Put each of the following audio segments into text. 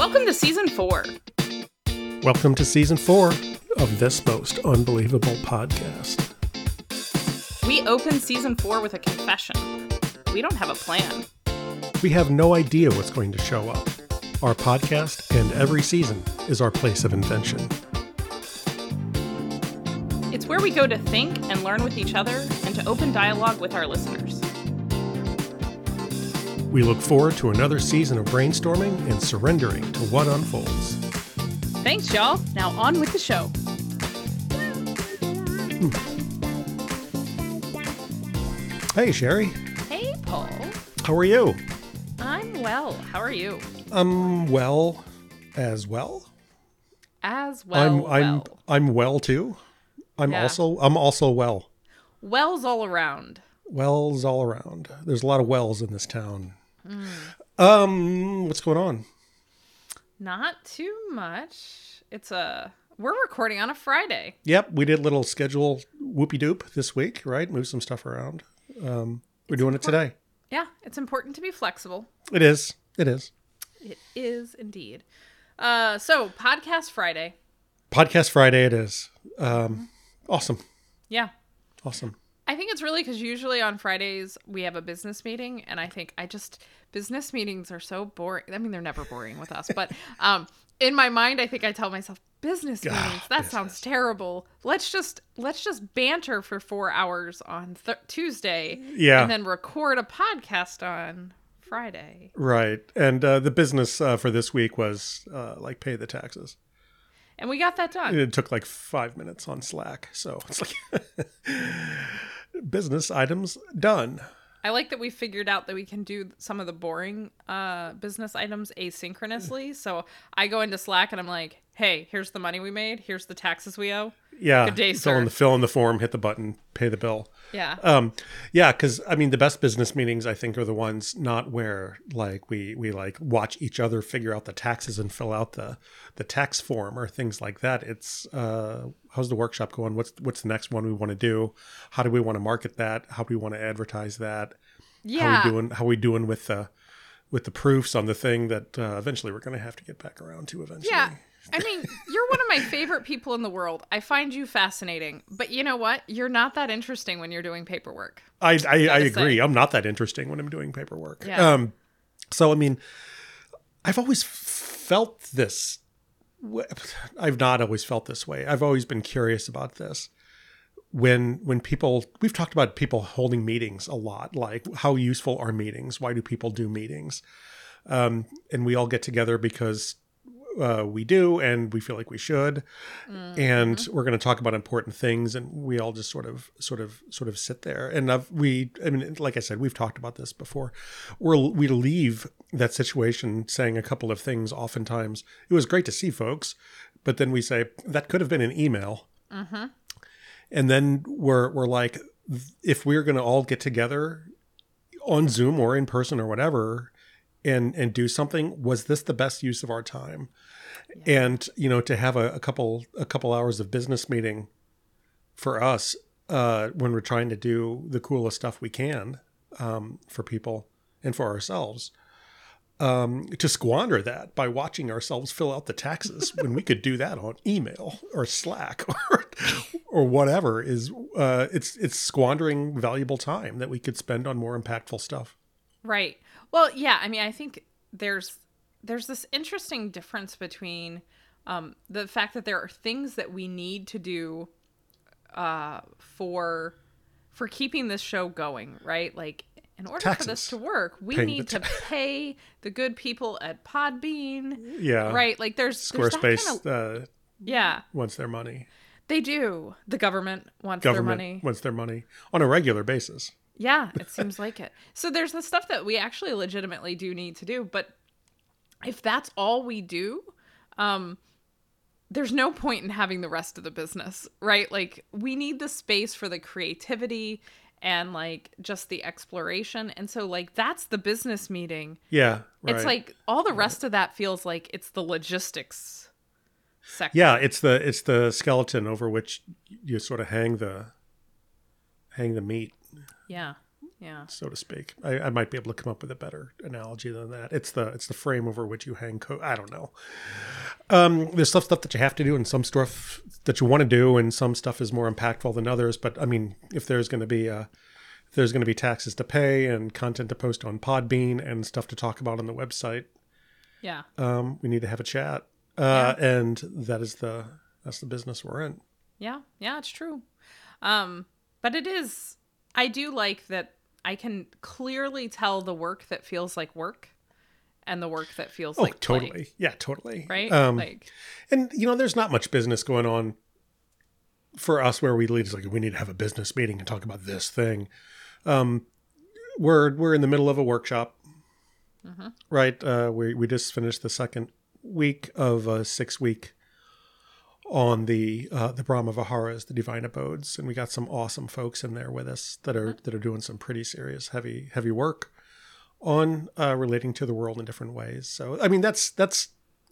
Welcome to season four. Welcome to season four of this most unbelievable podcast. We open season four with a confession. We don't have a plan. We have no idea what's going to show up. Our podcast and every season is our place of invention. It's where we go to think and learn with each other and to open dialogue with our listeners. We look forward to another season of brainstorming and surrendering to what unfolds. Thanks, y'all. Now on with the show. Hey, Sherry, Hey, Paul. how are you? I'm well. How are you? I'm well as well. As well. I'm I'm well. I'm well too. I'm Yeah. also I'm also well. Wells all around. Wells all around. There's a lot of wells in this town. Hmm. Um, what's going on? Not too much. It's a. We're recording on a Friday. Yep, we did a little schedule whoopie doop this week, right? Move some stuff around. Um, we're doing it today. Yeah, it's important to be flexible. It is. It is. It is indeed. Uh, so podcast Friday. Podcast Friday. It is. Um, awesome. Yeah, Awesome. I think it's really because usually on Fridays we have a business meeting, and I think I just business meetings are so boring. I mean, they're never boring with us, but um, in my mind, I think I tell myself business Ah, meetings. That sounds terrible. Let's just let's just banter for four hours on th- Tuesday, Yeah. and then record a podcast on Friday. Right. And uh, the business uh, for this week was uh, like pay the taxes. And we got that done. It took like five minutes on Slack. So it's like business items done. I like that we figured out that we can do some of the boring uh, business items asynchronously. So I go into Slack and I'm like, "Hey, here's the money we made. Here's the taxes we owe." Yeah. Good day, fill in the fill in the form, hit the button, pay the bill. Yeah, Um, yeah, because I mean, the best business meetings I think are the ones not where like we we like watch each other figure out the taxes and fill out the the tax form or things like that. It's uh, how's the workshop going? What's what's the next one we want to do? How do we want to market that? How do we want to advertise that? yeah. How we doing? How we doing with the with the proofs on the thing that uh, eventually we're going to have to get back around to eventually. Yeah. I mean, one of my favorite people in the world. I find you fascinating. But you know what? You're not that interesting when you're doing paperwork. I I, I agree. say. I'm not that interesting when I'm doing paperwork. Yeah. Um, so I mean, I've always felt this. I've not always felt this way. I've always been curious about this. When when people we've talked about people holding meetings a lot, like how useful are meetings? Why do people do meetings? Um, and we all get together because uh, we do, and we feel like we should, and we're going to talk about important things, and we all just sort of, sort of, sort of sit there. And I've, we, I mean, like I said, we've talked about this before. We're we leave that situation saying a couple of things. Oftentimes, it was great to see folks, but then we say that could have been an email, and then we're we're like, if we're going to all get together on Zoom or in person or whatever and and do something was this the best use of our time and you know to have a, a couple a couple hours of business meeting for us uh when we're trying to do the coolest stuff we can um for people and for ourselves um to squander that by watching ourselves fill out the taxes when we could do that on email or slack or or whatever is uh it's it's squandering valuable time that we could spend on more impactful stuff Right. Well, yeah. I mean, I think there's there's this interesting difference between um, the fact that there are things that we need to do uh, for for keeping this show going, right? Like, in order for this to work, we Paying need to pay the good people at Podbean, yeah right? Like, there's there's Squarespace kind of- uh, yeah, wants their money. they do. The government wants Government their money. wants their money on a regular basis. Yeah, it seems like it. So there's the stuff that we actually legitimately do need to do, but if that's all we do, um there's no point in having the rest of the business, right? Like we need the space for the creativity and like just the exploration. And so like that's the business meeting. Yeah, right. It's like all the rest of that feels like it's the logistics sector. yeah, it's the it's the skeleton over which you sort of hang the hang the meat. Yeah. Yeah. so to speak. I, I might be able to come up with a better analogy than that. It's the it's the frame over which you hang coat. I don't know. Um, there's stuff stuff that you have to do, and some stuff that you want to do, and some stuff is more impactful than others. But I mean, if there's going to be a if there's going to be taxes to pay and content to post on Podbean and stuff to talk about on the website, Yeah. um, we need to have a chat. Uh, And that is the that's the business we're in. Yeah, yeah, it's true. Um, but it is I do like that I can clearly tell the work that feels like work and the work that feels Oh, like play, totally. Yeah, totally. right? Um, like And you know, there's not much business going on for us where we lead. It's like we need to have a business meeting and talk about this thing. Um, we're we're in the middle of a workshop, right? Uh, we we just finished the second week of a six week on the uh, the Brahma Viharas, the Divine Abodes, and we got some awesome folks in there with us that are that are doing some pretty serious heavy heavy work on uh, relating to the world in different ways. So I mean that's that's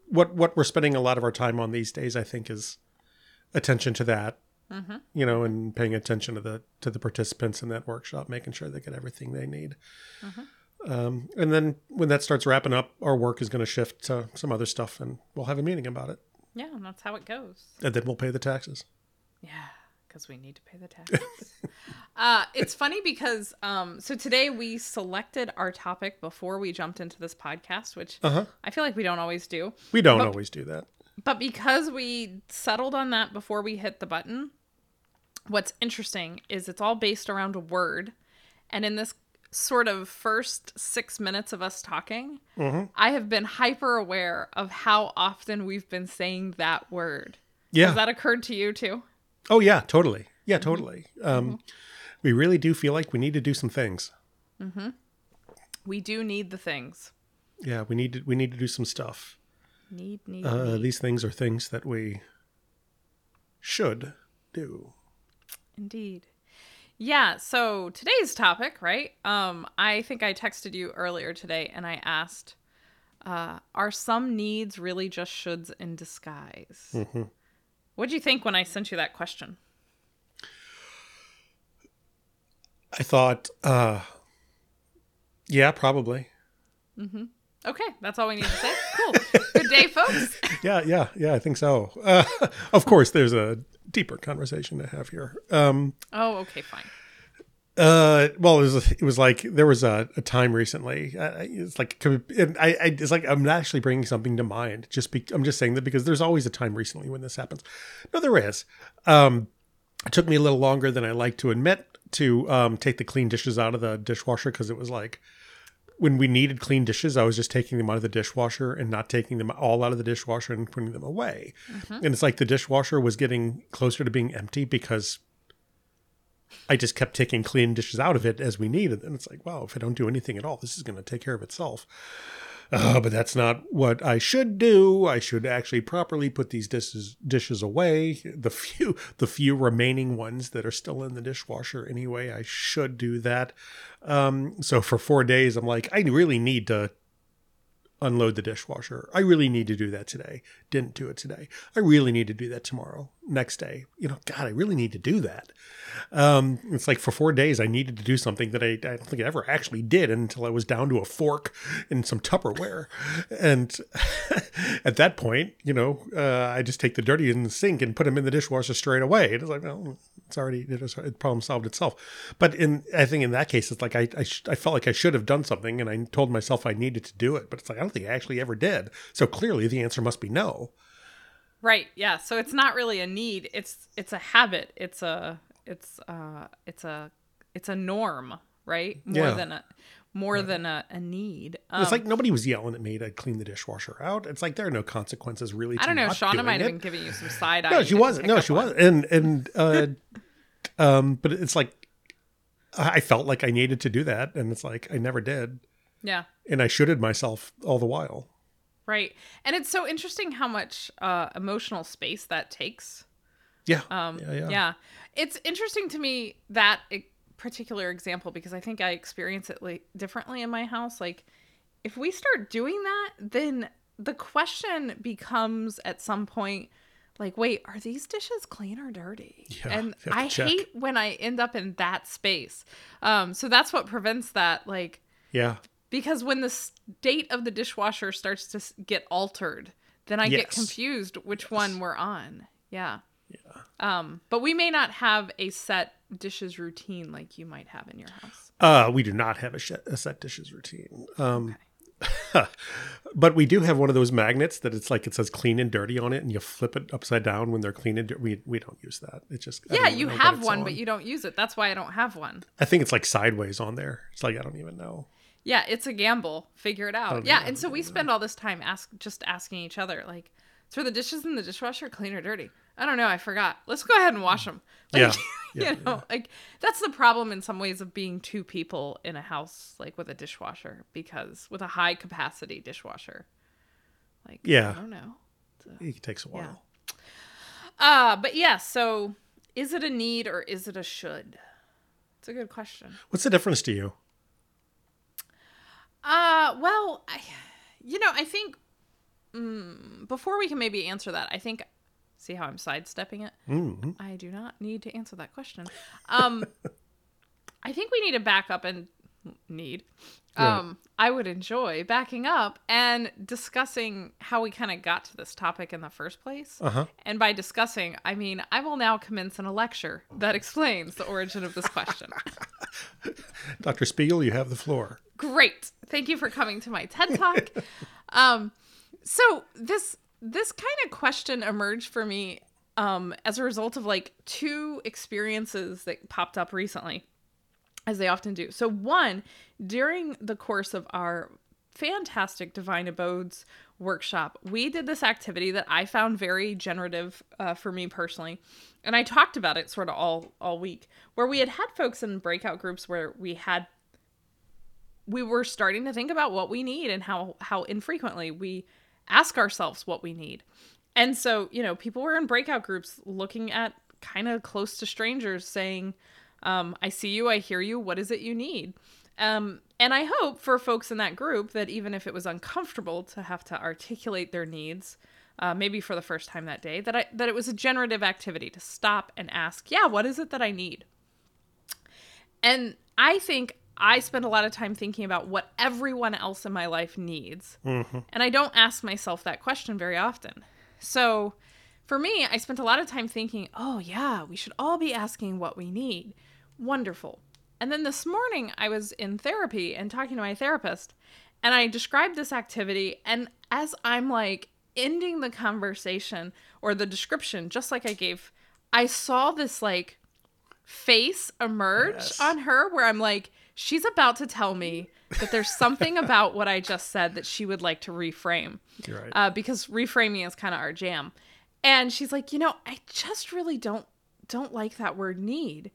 what what we're spending a lot of our time on these days. I think is attention to that, you know, and paying attention to the to the participants in that workshop, making sure they get everything they need. Um, and then when that starts wrapping up, our work is going to shift to some other stuff, and we'll have a meeting about it, yeah, and that's how it goes. and then we'll pay the taxes. Yeah, because we need to pay the taxes. uh, it's funny because um, so today we selected our topic before we jumped into this podcast, which Uh huh. I feel like we don't always do. We don't But- always do that. But because we settled on that before we hit the button, what's interesting is it's all based around a word. And in this sort of first six minutes of us talking, I have been hyper aware of how often we've been saying that word. Yeah. Has that occurred to you too? Oh yeah, totally. Yeah, totally. Um, We really do feel like we need to do some things. We do need the things. Yeah, we need to we need to do some stuff. Need, need, Uh, need. these things are things that we should do. Indeed. Yeah, so today's topic, right? Um, I think I texted you earlier today and I asked, uh, are some needs really just shoulds in disguise? What'd you think when I sent you that question? I thought, uh, yeah, probably. Okay, that's all we need to say. Cool. Good day, folks. Yeah, yeah, yeah. I think so. Uh, of course, there's a deeper conversation to have here. Um, Oh, okay, fine. Uh, well, it was it was like there was a, a time recently. Uh, it's like I, I it's like I'm actually bringing something to mind. Just be, I'm just saying that because there's always a time recently when this happens. No, there is. Um, it took me a little longer than I like to admit to um, take the clean dishes out of the dishwasher because it was like when we needed clean dishes, I was just taking them out of the dishwasher and not taking them all out of the dishwasher and putting them away. Mm-hmm. And it's like the dishwasher was getting closer to being empty because I just kept taking clean dishes out of it as we needed. And it's like, wow, if I don't do anything at all, this is going to take care of itself. Uh, but that's not what I should do. I should actually properly put these dishes dishes away. The few the few remaining ones that are still in the dishwasher anyway. I should do that. Um, so for four days, I'm like, I really need to unload the dishwasher. I really need to do that today. Didn't do it today. I really need to do that tomorrow. Next day, you know, God, I really need to do that. Um, it's like for four days, I needed to do something that I, I don't think I ever actually did until I was down to a fork and some Tupperware. And at that point, you know, uh, I just take the dirty in the sink and put them in the dishwasher straight away. It's like, well, it's already it problem solved itself. But in I think in that case, it's like I I, sh- I felt like I should have done something, and I told myself I needed to do it. But it's like I don't think I actually ever did. So clearly, the answer must be no. Right. Yeah. So it's not really a need. It's it's a habit. It's a it's uh it's a it's a norm, right? More Yeah. than a more than a, a need. Um, It's like nobody was yelling at me to clean the dishwasher out. It's like there are no consequences really. To I don't know. Shauna might have been giving you some side eye. No, she wasn't. No, she wasn't. And and uh, um, but it's like I felt like I needed to do that, and it's like I never did, Yeah. and I shoulded myself all the while. Right. And it's so interesting how much uh, emotional space that takes. Yeah. Um, yeah, yeah. yeah. It's interesting to me that e- particular example because I think I experience it like differently in my house. Like, if we start doing that, then the question becomes at some point, like, wait, are these dishes clean or dirty? Yeah, and you have to I check. hate when I end up in that space. Um, so that's what prevents that. Like, Yeah. because when the state of the dishwasher starts to get altered, then I get confused which one we're on. Yeah. Yeah. Um, but we may not have a set dishes routine like you might have in your house. Uh, we do not have a, sh- a set dishes routine. Um, but we do have one of those magnets that it's like it says clean and dirty on it, and you flip it upside down when they're clean and dirty. We, we don't use that. It's just Yeah, you have one, on. but you don't use it. That's why I don't have one. I think it's like sideways on there. It's like I don't even know. Yeah, it's a gamble. Figure it out. Yeah, and so we spend all this time ask just asking each other like, so are the dishes in the dishwasher clean or dirty? I don't know. I forgot. Let's go ahead and wash them. Like, Yeah, you yeah, know, like that's the problem in some ways of being two people in a house, like with a dishwasher, because with a high capacity dishwasher, like Yeah. I don't know. It takes a while. Uh, but yeah. So is it a need or is it a should? It's a good question. What's the difference to you? Uh, well, I, you know, I think mm, before we can maybe answer that, I think see how I'm sidestepping it. Mm-hmm. I do not need to answer that question. Um, I think we need to back up and need. Um, I would enjoy backing up and discussing how we kind of got to this topic in the first place. Uh huh. And by discussing, I mean I will now commence in a lecture that explains the origin of this question. Dr. Spiegel, you have the floor. Great. Thank you for coming to my TED Talk. um, so this this kind of question emerged for me um, as a result of like two experiences that popped up recently, as they often do. So one, during the course of our fantastic Divine Abodes workshop, we did this activity that I found very generative uh, for me personally, and I talked about it sort of all all week, where we had had folks in breakout groups where we had we were starting to think about what we need and how how infrequently we ask ourselves what we need. And so, you know, people were in breakout groups looking at kind of close to strangers saying, um, I see you, I hear you, what is it you need? Um, and I hope for folks in that group that even if it was uncomfortable to have to articulate their needs, uh, maybe for the first time that day, that I that it was a generative activity to stop and ask, yeah, what is it that I need? And I think I spend a lot of time thinking about what everyone else in my life needs. Mm-hmm. And I don't ask myself that question very often. So for me, I spent a lot of time thinking, oh, yeah, we should all be asking what we need. Wonderful. And then this morning, I was in therapy and talking to my therapist, and I described this activity. And as I'm like ending the conversation or the description, just like I gave, I saw this like face emerge Yes. on her where I'm like, she's about to tell me that there's something about what I just said that she would like to reframe. Right. Uh, because reframing is kind of our jam. And she's like, you know, I just really don't don't like that word need.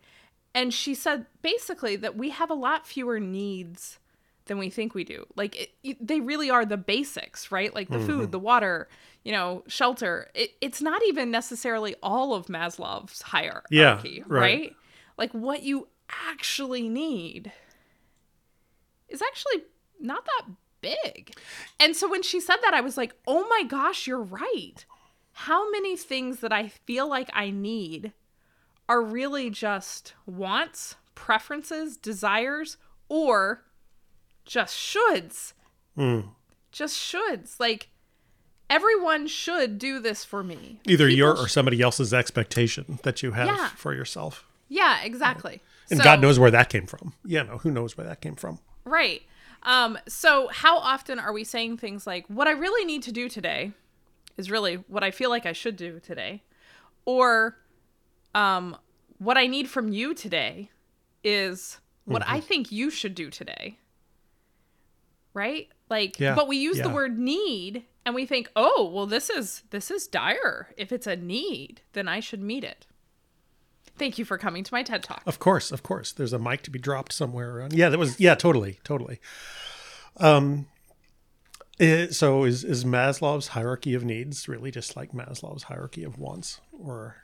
And she said basically that we have a lot fewer needs than we think we do. Like it, it- they really are the basics, right? Like the food, the water, you know, shelter. It, it's not even necessarily all of Maslow's hierarchy, Yeah, right? right. Like what you actually need is actually not that big. And so when she said that, I was like, oh my gosh, you're right. How many things that I feel like I need are really just wants, preferences, desires, or just shoulds? Hmm. Just shoulds. Like, everyone should do this for me. Either People your or somebody else's expectation that you have Yeah. for yourself. Yeah, exactly. And So- God knows where that came from. Yeah, no, who knows where that came from? Right. Um, so how often are we saying things like, what I really need to do today is really what I feel like I should do today? Or um, what I need from you today is what Mm-hmm. I think you should do today. Right? Like Yeah, but we use the word need and we think, "Oh, well this is this is dire. If it's a need, then I should meet it." Thank you for coming to my TED Talk. Of course, of course. There's a mic to be dropped somewhere around. Yeah, that was yeah, totally, totally. Um eh, so is is Maslow's hierarchy of needs really just like Maslow's hierarchy of wants or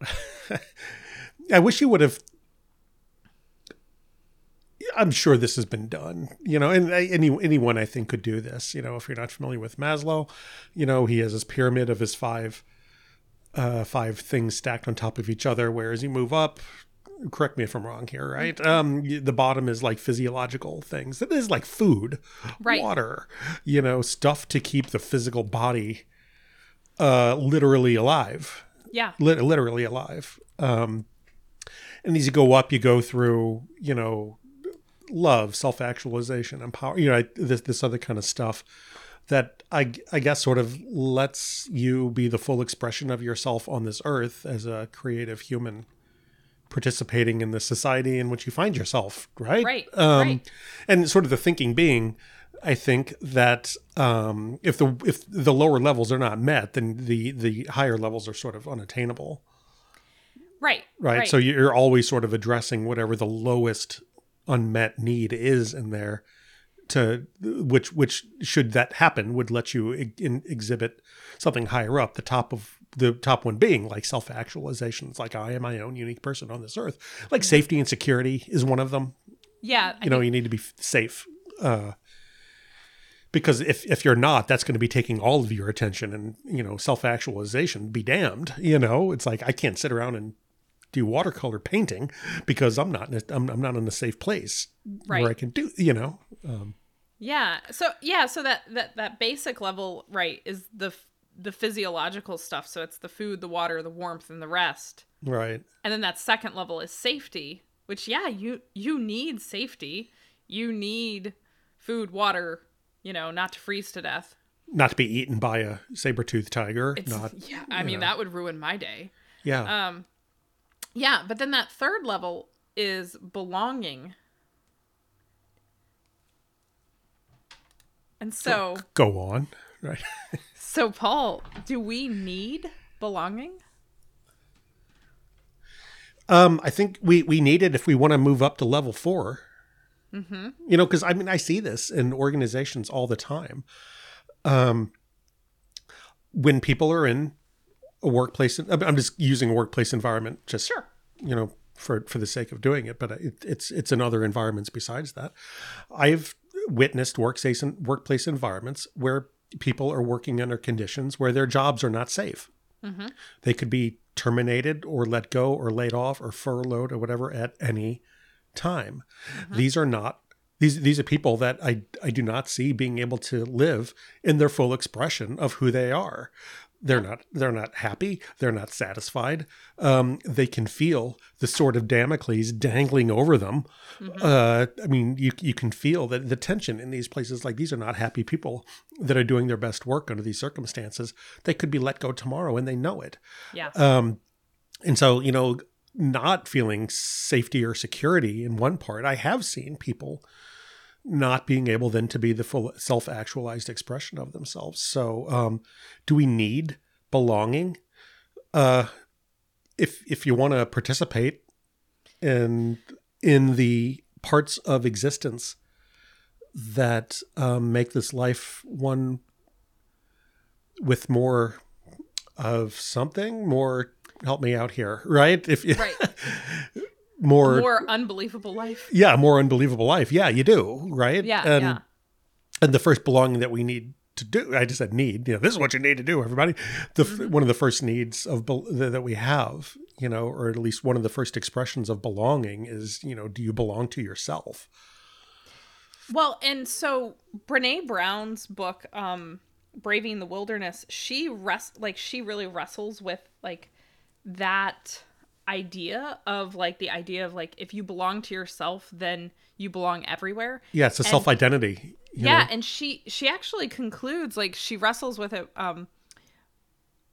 I wish you would have I'm sure this has been done, you know, and any anyone I think could do this. You know, if you're not familiar with Maslow, you know, he has his pyramid of his five uh, five things stacked on top of each other. Whereas you move up, correct me if I'm wrong here, right? Um, the bottom is like physiological things. That is like food, Right. water, you know, stuff to keep the physical body uh, literally alive, Yeah. lit- literally alive. Um, and as you go up, you go through, you know, love, self actualization, empower, you know, this this other kind of stuff that I I guess sort of lets you be the full expression of yourself on this earth as a creative human participating in the society in which you find yourself, right? Right, Um, right. And sort of the thinking being, I think that um, if the if the lower levels are not met, then the the higher levels are sort of unattainable Right. right? So you're always sort of addressing whatever the lowest unmet need is in there to which which should that happen would let you in, exhibit something higher up the top of the top one being like self-actualization it's like i am my own unique person on this earth like safety and security is one of them yeah. I you know you need to be safe uh because if if you're not that's going to be taking all of your attention and you know self-actualization be damned you know it's like i can't sit around and do watercolor painting because i'm not in a, I'm, I'm not in a safe place Right. where i can do you know um, Yeah. So yeah, so that that that basic level, right, is the the physiological stuff. So it's the food, the water, the warmth, and the rest. right And then that second level is safety, which yeah, you you need safety. You need food, water, you know, not to freeze to death. not to be eaten by a saber-toothed tiger It's not yeah, I mean know. that would ruin my day. yeah Um yeah, but then that third level is belonging. And so go on right So, Paul, do we need belonging? Um, I think we we need it if we want to move up to level 4 Mm-hmm. You know, because I mean, I see this in organizations all the time. Um, when people are in a workplace, I'm I'm just using a workplace environment, just Sure. you know, for for the sake of doing it, but it, it's it's in other environments besides that. I've witnessed workplace workplace environments where people are working under conditions where their jobs are not safe. Mm-hmm. They could be terminated or let go or laid off or furloughed or whatever at any time. Mm-hmm. These are not these these are people that I I do not see being able to live in their full expression of who they are. They're not they're not happy, they're not satisfied. Um, they can feel the sword of Damocles dangling over them. Uh, I mean, you you can feel that the tension in these places. Like these are not happy people that are doing their best work under these circumstances. They could be let go tomorrow, and they know it. Yeah. Um, and so, you know, not feeling safety or security in one part, I have seen people not being able then to be the full self actualized expression of themselves. So, um, do we need belonging? Uh, if if you want to participate in in the parts of existence that um, make this life one with more of something, more help me out here, right? If you, Right. more, More unbelievable life. yeah, more unbelievable life. Yeah, you do, right? Yeah. and, yeah. And the first belonging that we need to do, I just said need. You know, this is what you need to do, everybody. The f one of the first needs of that that we have, you know, or at least one of the first expressions of belonging is, you know, do you belong to yourself? Well, and so Brene Brown's book, um, Braving the Wilderness, she rest like she really wrestles with like that idea of like the idea of like if you belong to yourself, then you belong everywhere. Yeah, it's a self identity. yeah, and she she actually concludes like she wrestles with it um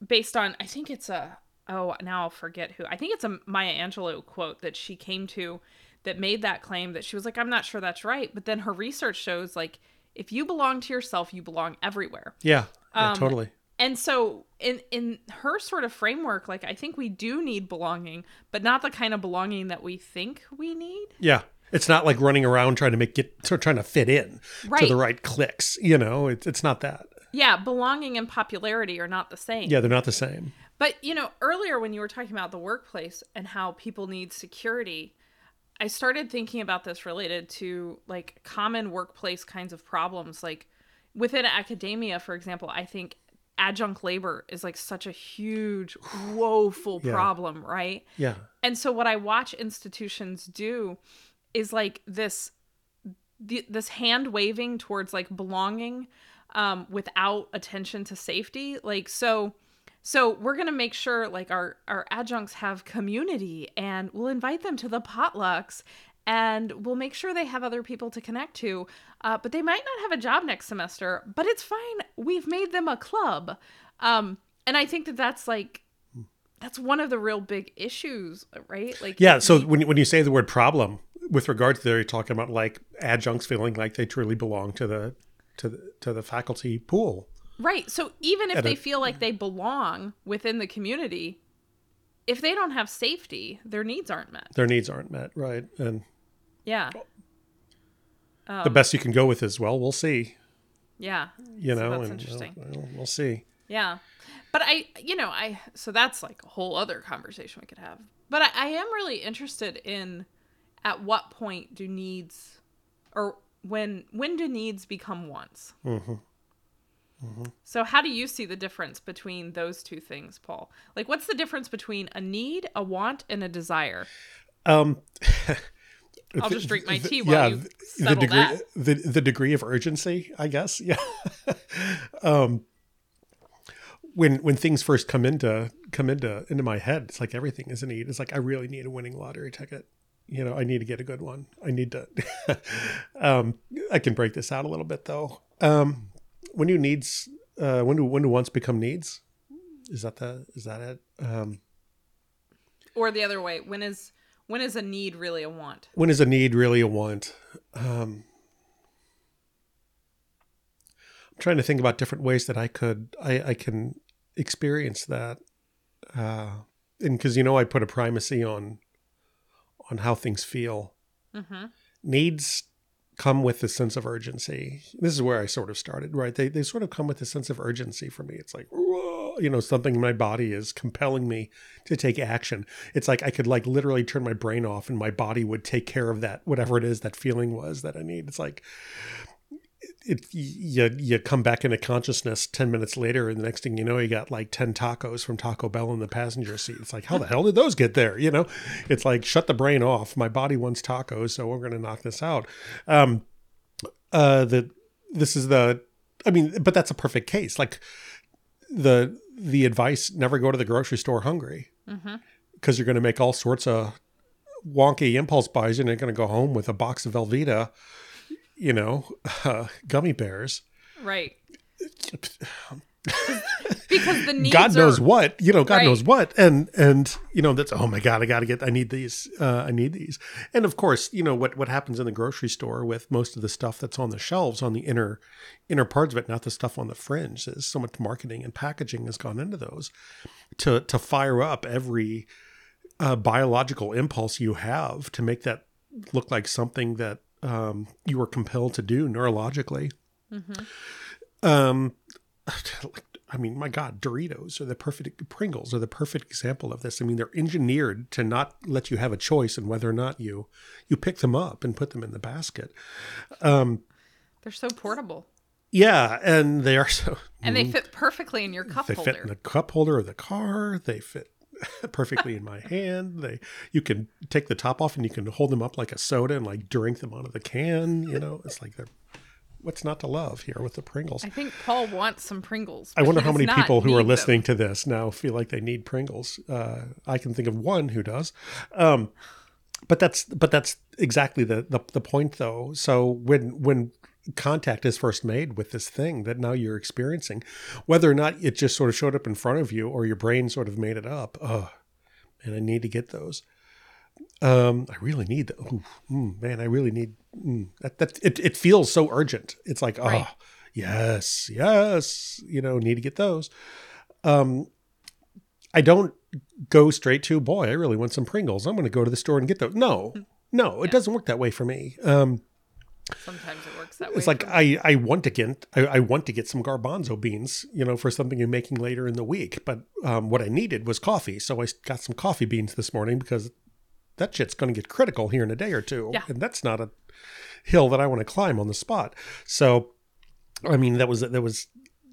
based on I think it's a oh now I'll forget who. I think it's a Maya Angelou quote that she came to that made that claim that she was like I'm not sure that's right, but then her research shows like if you belong to yourself, you belong everywhere. yeah, yeah Um, totally. And so in in her sort of framework, like I think we do need belonging, but not the kind of belonging that we think we need. Yeah. It's not like running around trying to make of trying to fit in to the right clicks. You know, it's it's not that. Yeah, belonging and popularity are not the same. Yeah, they're not the same. But you know, earlier when you were talking about the workplace and how people need security, I started thinking about this related to like common workplace kinds of problems. Like within academia, for example, I think adjunct labor is like such a huge woeful Yeah. problem, right? Yeah. And so what I watch institutions do is like this the, this hand waving towards like belonging um without attention to safety. Like so so we're going to make sure like our our adjuncts have community and we'll invite them to the potlucks and we'll make sure they have other people to connect to. Uh, but they might not have a job next semester, but it's fine. We've made them a club. Um and I think that that's like that's one of the real big issues, right? Like Yeah. So when you- when you say the word problem with regard to there, you're talking about like adjuncts feeling like they truly belong to the to the to the faculty pool. Right. So even if At a- they feel like they belong within the community, if they don't have safety, their needs aren't met. Their needs aren't met, right? And Yeah. Um, the best you can go with is well, we'll see. Yeah. You So know, that's and interesting. We'll, we'll, we'll see. Yeah. But I, you know, I, so that's like a whole other conversation we could have. But I, I am really interested in at what point do needs, or when, when do needs become wants? Mm-hmm. Mm-hmm. So how do you see the difference between those two things, Paul? Like, what's the difference between a need, a want, and a desire? Um, I'll just drink my the- tea while you the degree that. the the degree of urgency, I guess. Yeah. um, when when things first come into come into into my head, it's like everything is a need. It's like I really need a winning lottery ticket. You know, I need to get a good one. I need to. um, I can break this out a little bit though. Um, when do needs? Uh, when do when do wants become needs? Is that the is that it? Um, Or the other way, when is when is a need really a want? when is a need really a want? Um, I'm trying to think about different ways that I could I, I can experience that, uh, and because you know I put a primacy on on how things feel. Mm-hmm. Needs come with a sense of urgency. This is where I sort of started, right? They they sort of come with a sense of urgency for me. It's like "Whoa," you know something in my body is compelling me to take action. It's like I could like literally turn my brain off and my body would take care of that whatever it is that feeling was that I need. It's like it you you come back into consciousness 10 minutes later and the next thing you know you got like 10 tacos from Taco Bell in the passenger seat. It's like how the hell did those get there, you know? It's like shut the brain off. My body wants tacos, so we're going to knock this out. Um uh the this is the I mean, but that's a perfect case. Like the the advice never go to the grocery store hungry Mm-hmm. because you're going to make all sorts of wonky impulse buys and you're not going to go home with a box of Velveeta, you know, uh, gummy bears. Right. Because the needs God knows are, what, you know, God Right. knows what. And, and, you know, that's, oh my God, I got to get, I need these, uh, I need these. And of course, you know, what, what happens in the grocery store with most of the stuff that's on the shelves on the inner, inner parts of it, not the stuff on the fringe is so much marketing and packaging has gone into those to, to fire up every, uh, biological impulse you have to make that look like something that, um, you were compelled to do neurologically. Um, I mean, my God, Doritos are the perfect, Pringles are the perfect example of this. I mean, they're engineered to not let you have a choice in whether or not you you pick them up and put them in the basket. Um, they're so portable yeah, and they are so and they fit perfectly in your cup they holder. fit in the cup holder of the car. They fit perfectly in my hand. They you can take the top off and you can hold them up like a soda and like drink them out of the can. You know, it's like they're what's not to love here with the Pringles. I think Paul wants some Pringles. I wonder how many people who are listening them. to this now feel like they need Pringles. Uh, I can think of one who does. Um, but that's but that's exactly the, the the point though. So when when contact is first made with this thing that now you're experiencing, whether or not it just sort of showed up in front of you or your brain sort of made it up, oh, and I need to get those. Um, I really need ooh, mm, man, I really need mm, that. That it, it feels so urgent. It's like, oh, Right. yes, yes, you know, need to get those. Um, I don't go straight to, boy, I really want some Pringles. I'm going to go to the store and get those. No, no, it doesn't work that way for me. Um, Sometimes it works that way. it's like. I, I want to get I, I want to get some garbanzo beans, you know, for something I'm making later in the week. But um, what I needed was coffee, so I got some coffee beans this morning because that shit's going to get critical here in a day or two, Yeah. and that's not a hill that I want to climb on the spot. So, I mean, that was that was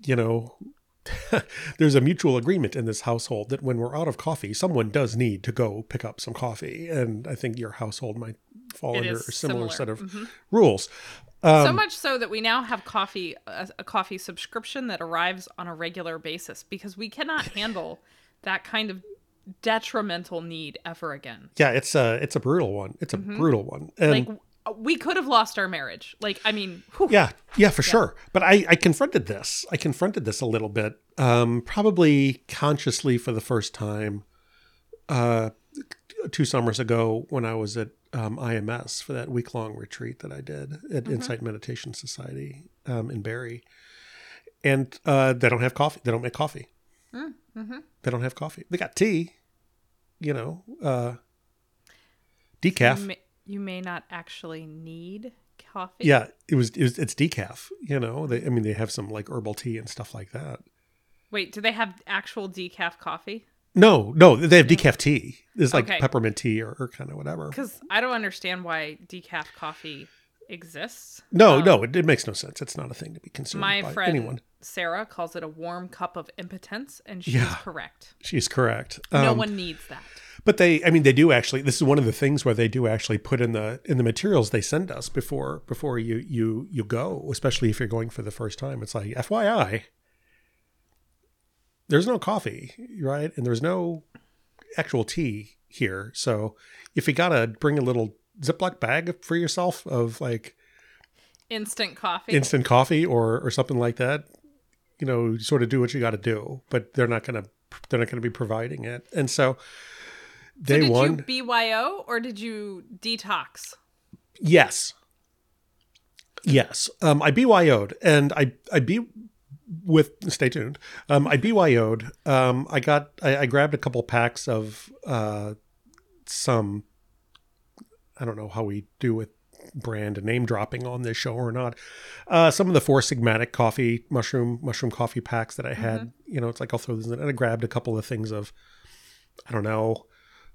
you know there's a mutual agreement in this household that when we're out of coffee, someone does need to go pick up some coffee, and I think your household might fall It under a similar, similar. set of Mhm. rules. so Um, much so that we now have coffee a, a coffee subscription that arrives on a regular basis because we cannot handle that kind of detrimental need ever again. yeah, it's a it's a brutal one. It's a brutal one, and like we could have lost our marriage. Like I mean, whew, Yeah, yeah, for sure. But I, I confronted this. I confronted this a little bit, um, probably consciously for the first time, uh, two summers ago when I was at um, IMS for that week long retreat that I did at Insight Meditation Society um, in Barre, and uh, they don't have coffee. They don't make coffee. Mm-hmm. They don't have coffee. They got tea, you know, uh, decaf. You may, you may not actually need coffee. Yeah, it was, it was it's decaf. You know, they I mean they have some like herbal tea and stuff like that. Wait, do they have actual decaf coffee? No, no, they have decaf tea. It's like Okay. peppermint tea or, or kind of whatever. Because I don't understand why decaf coffee exists. No, Um, no, it, it makes no sense. It's not a thing to be consumed My by friend anyone. Sarah calls it a warm cup of impotence, and she's Yeah. correct. She's correct. no Um, one needs that. But they, I mean, they do actually. This is one of the things where they do actually put in the in the materials they send us before before you you you go, especially if you're going for the first time. It's like FYI, there's no coffee, right? And there's no actual tea here. So if you gotta bring a little Ziploc bag for yourself of like Instant coffee. instant coffee or or something like that, you know, sort of do what you got to do. But they're not gonna they're not gonna be providing it, and so. so Day did one, you BYO or did you detox? Yes. Yes. Um, I BYO'd and I, I B with, stay tuned. Um, I BYO'd. Um, I got, I, I grabbed a couple packs of, uh, some, I don't know how we do with brand name dropping on this show or not. Uh, some of the four sigmatic coffee, mushroom, mushroom coffee packs that I had, you know, it's like I'll throw this in and I grabbed a couple of things of, I don't know,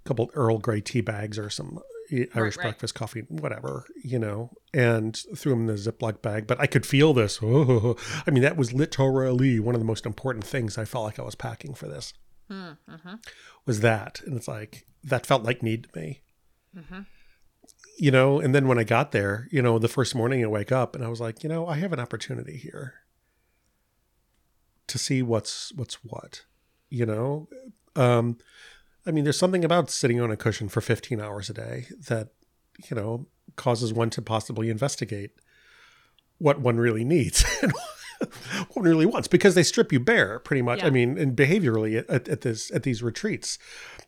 a couple Earl Grey tea bags or some Irish right. breakfast coffee, whatever, you know, and threw them in the Ziploc bag. But I could feel this. I mean, that was literally one of the most important things I felt like I was packing for this Mm-hmm. was that. And it's like, that felt like need to me, Mm-hmm. You know. And then when I got there, you know, the first morning I wake up and I was like, you know, I have an opportunity here to see what's what's what, you know. Um, I mean, there's something about sitting on a cushion for 15 hours a day that, you know, causes one to possibly investigate what one really needs and what one really wants because they strip you bare pretty much. I mean, and behaviorally at, at this at these retreats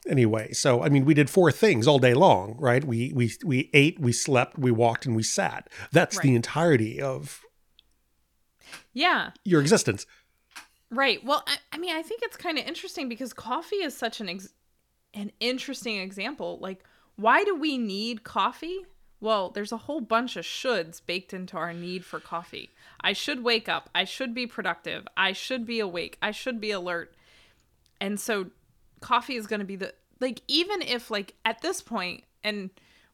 anyway. So I mean, we did four things all day long, right? We we we ate, we slept, we walked, and we sat. That's the entirety of Yeah. your existence. Right. Well, I, I mean, I think it's kind of interesting because coffee is such an ex- an interesting example. Like, why do we need coffee? Well, there's a whole bunch of shoulds baked into our need for coffee. I should wake up. I should be productive. I should be awake. I should be alert. And so, coffee is going to be the like even if like at this point, and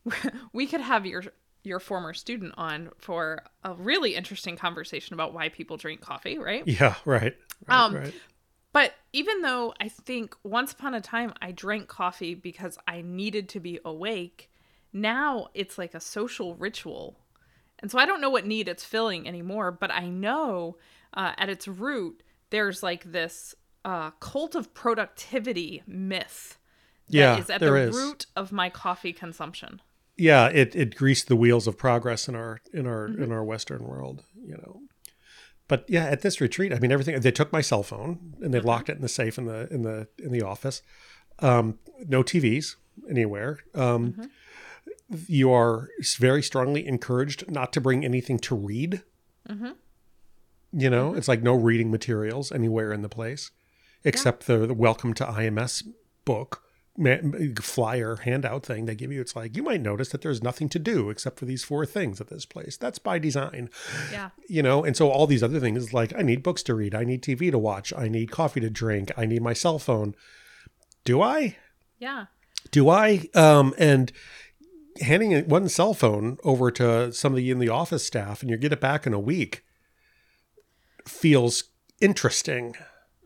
we could have your your former student on for a really interesting conversation about why people drink coffee, right? Yeah, right. right, Um, right. But even though I think once upon a time I drank coffee because I needed to be awake, now it's like a social ritual. And so I don't know what need it's filling anymore, but I know uh, at its root, there's like this uh, cult of productivity myth that Yeah, is at the is. root of my coffee consumption. yeah it it greased the wheels of progress in our in our Mm-hmm. in our western world you know but yeah at this retreat i mean everything they took my cell phone and they Mm-hmm. locked it in the safe in the in the in the office um no tvs anywhere um Mm-hmm. you are very strongly encouraged not to bring anything to read Mm-hmm. you know it's like no reading materials anywhere in the place except the, the welcome to ims book flyer handout thing they give you. It's like you might notice that there's nothing to do except for these four things at this place. That's by design. Yeah. you know and so all these other things like i need books to read i need tv to watch i need coffee to drink i need my cell phone. Do i? Yeah. do i? Um and handing one cell phone over to somebody in the office staff and you get it back in a week feels interesting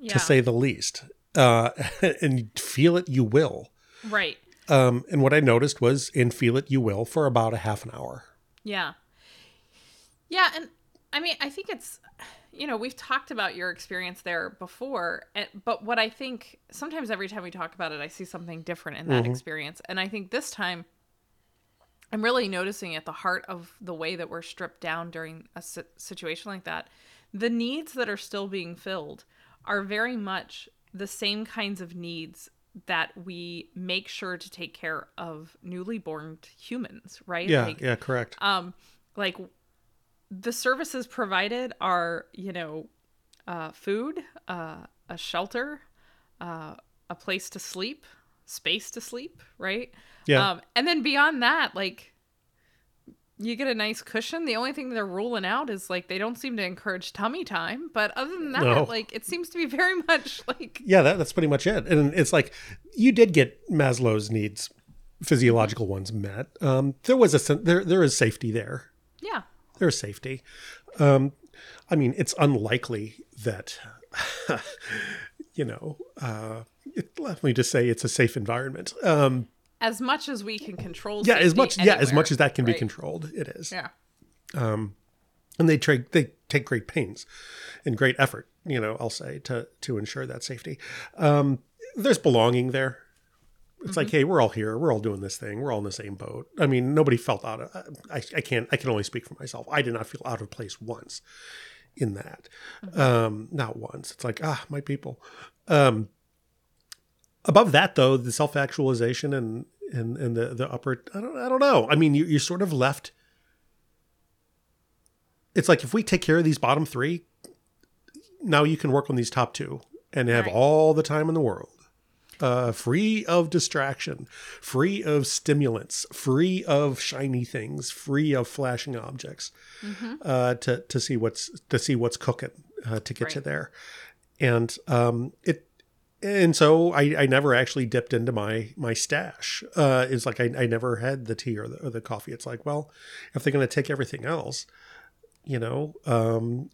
Yeah. to say the least. Uh, and feel it, you will. Right. Um, and what I noticed was, in feel it, you will for about a half an hour. Yeah. Yeah, and I mean, I think it's you know, we've talked about your experience there before, but what I think sometimes every time we talk about it, I see something different in that experience. And I think this time I'm really noticing at the heart of the way that we're stripped down during a situation like that. The needs that are still being filled are very much the same kinds of needs that we make sure to take care of newly born humans, right? Yeah, Like, yeah, correct. um like the services provided are you know uh food uh a shelter uh a place to sleep space to sleep right Yeah. um and then beyond that like you get a nice cushion the only thing they're ruling out is like they don't seem to encourage tummy time but other than that No. like it seems to be very much like yeah, that, that's pretty much it. And it's like you did get Maslow's needs, physiological ones met. Um, there was a there there is safety there. yeah There's safety. Um, I mean, it's unlikely that you know. Uh, it, let me just say it's a safe environment. Um, as much as we can control yeah, as much yeah as much as that can be controlled, it is. yeah. And they take they take great pains and great effort you know i'll say to to ensure that safety. Um there's belonging there. It's like hey we're all here. We're all doing this thing. We're all in the same boat. I mean nobody felt out of i, I can't i can only speak for myself. I did not feel out of place once in that. Um not once. It's like ah my people. Um above that though the self-actualization and and and the the upper i don't i don't know i mean you, you're sort of left it's like if we take care of these bottom three, now you can work on these top two and have Right. all the time in the world. Uh, free of distraction, free of stimulants, free of shiny things, free of flashing objects, uh, to to see what's to see what's cooking uh, to get you there, and um, it and so I, I never actually dipped into my my stash. Uh, it's like I, I never had the tea or the, or the coffee. It's like, well, if they're going to take everything else, you know, um,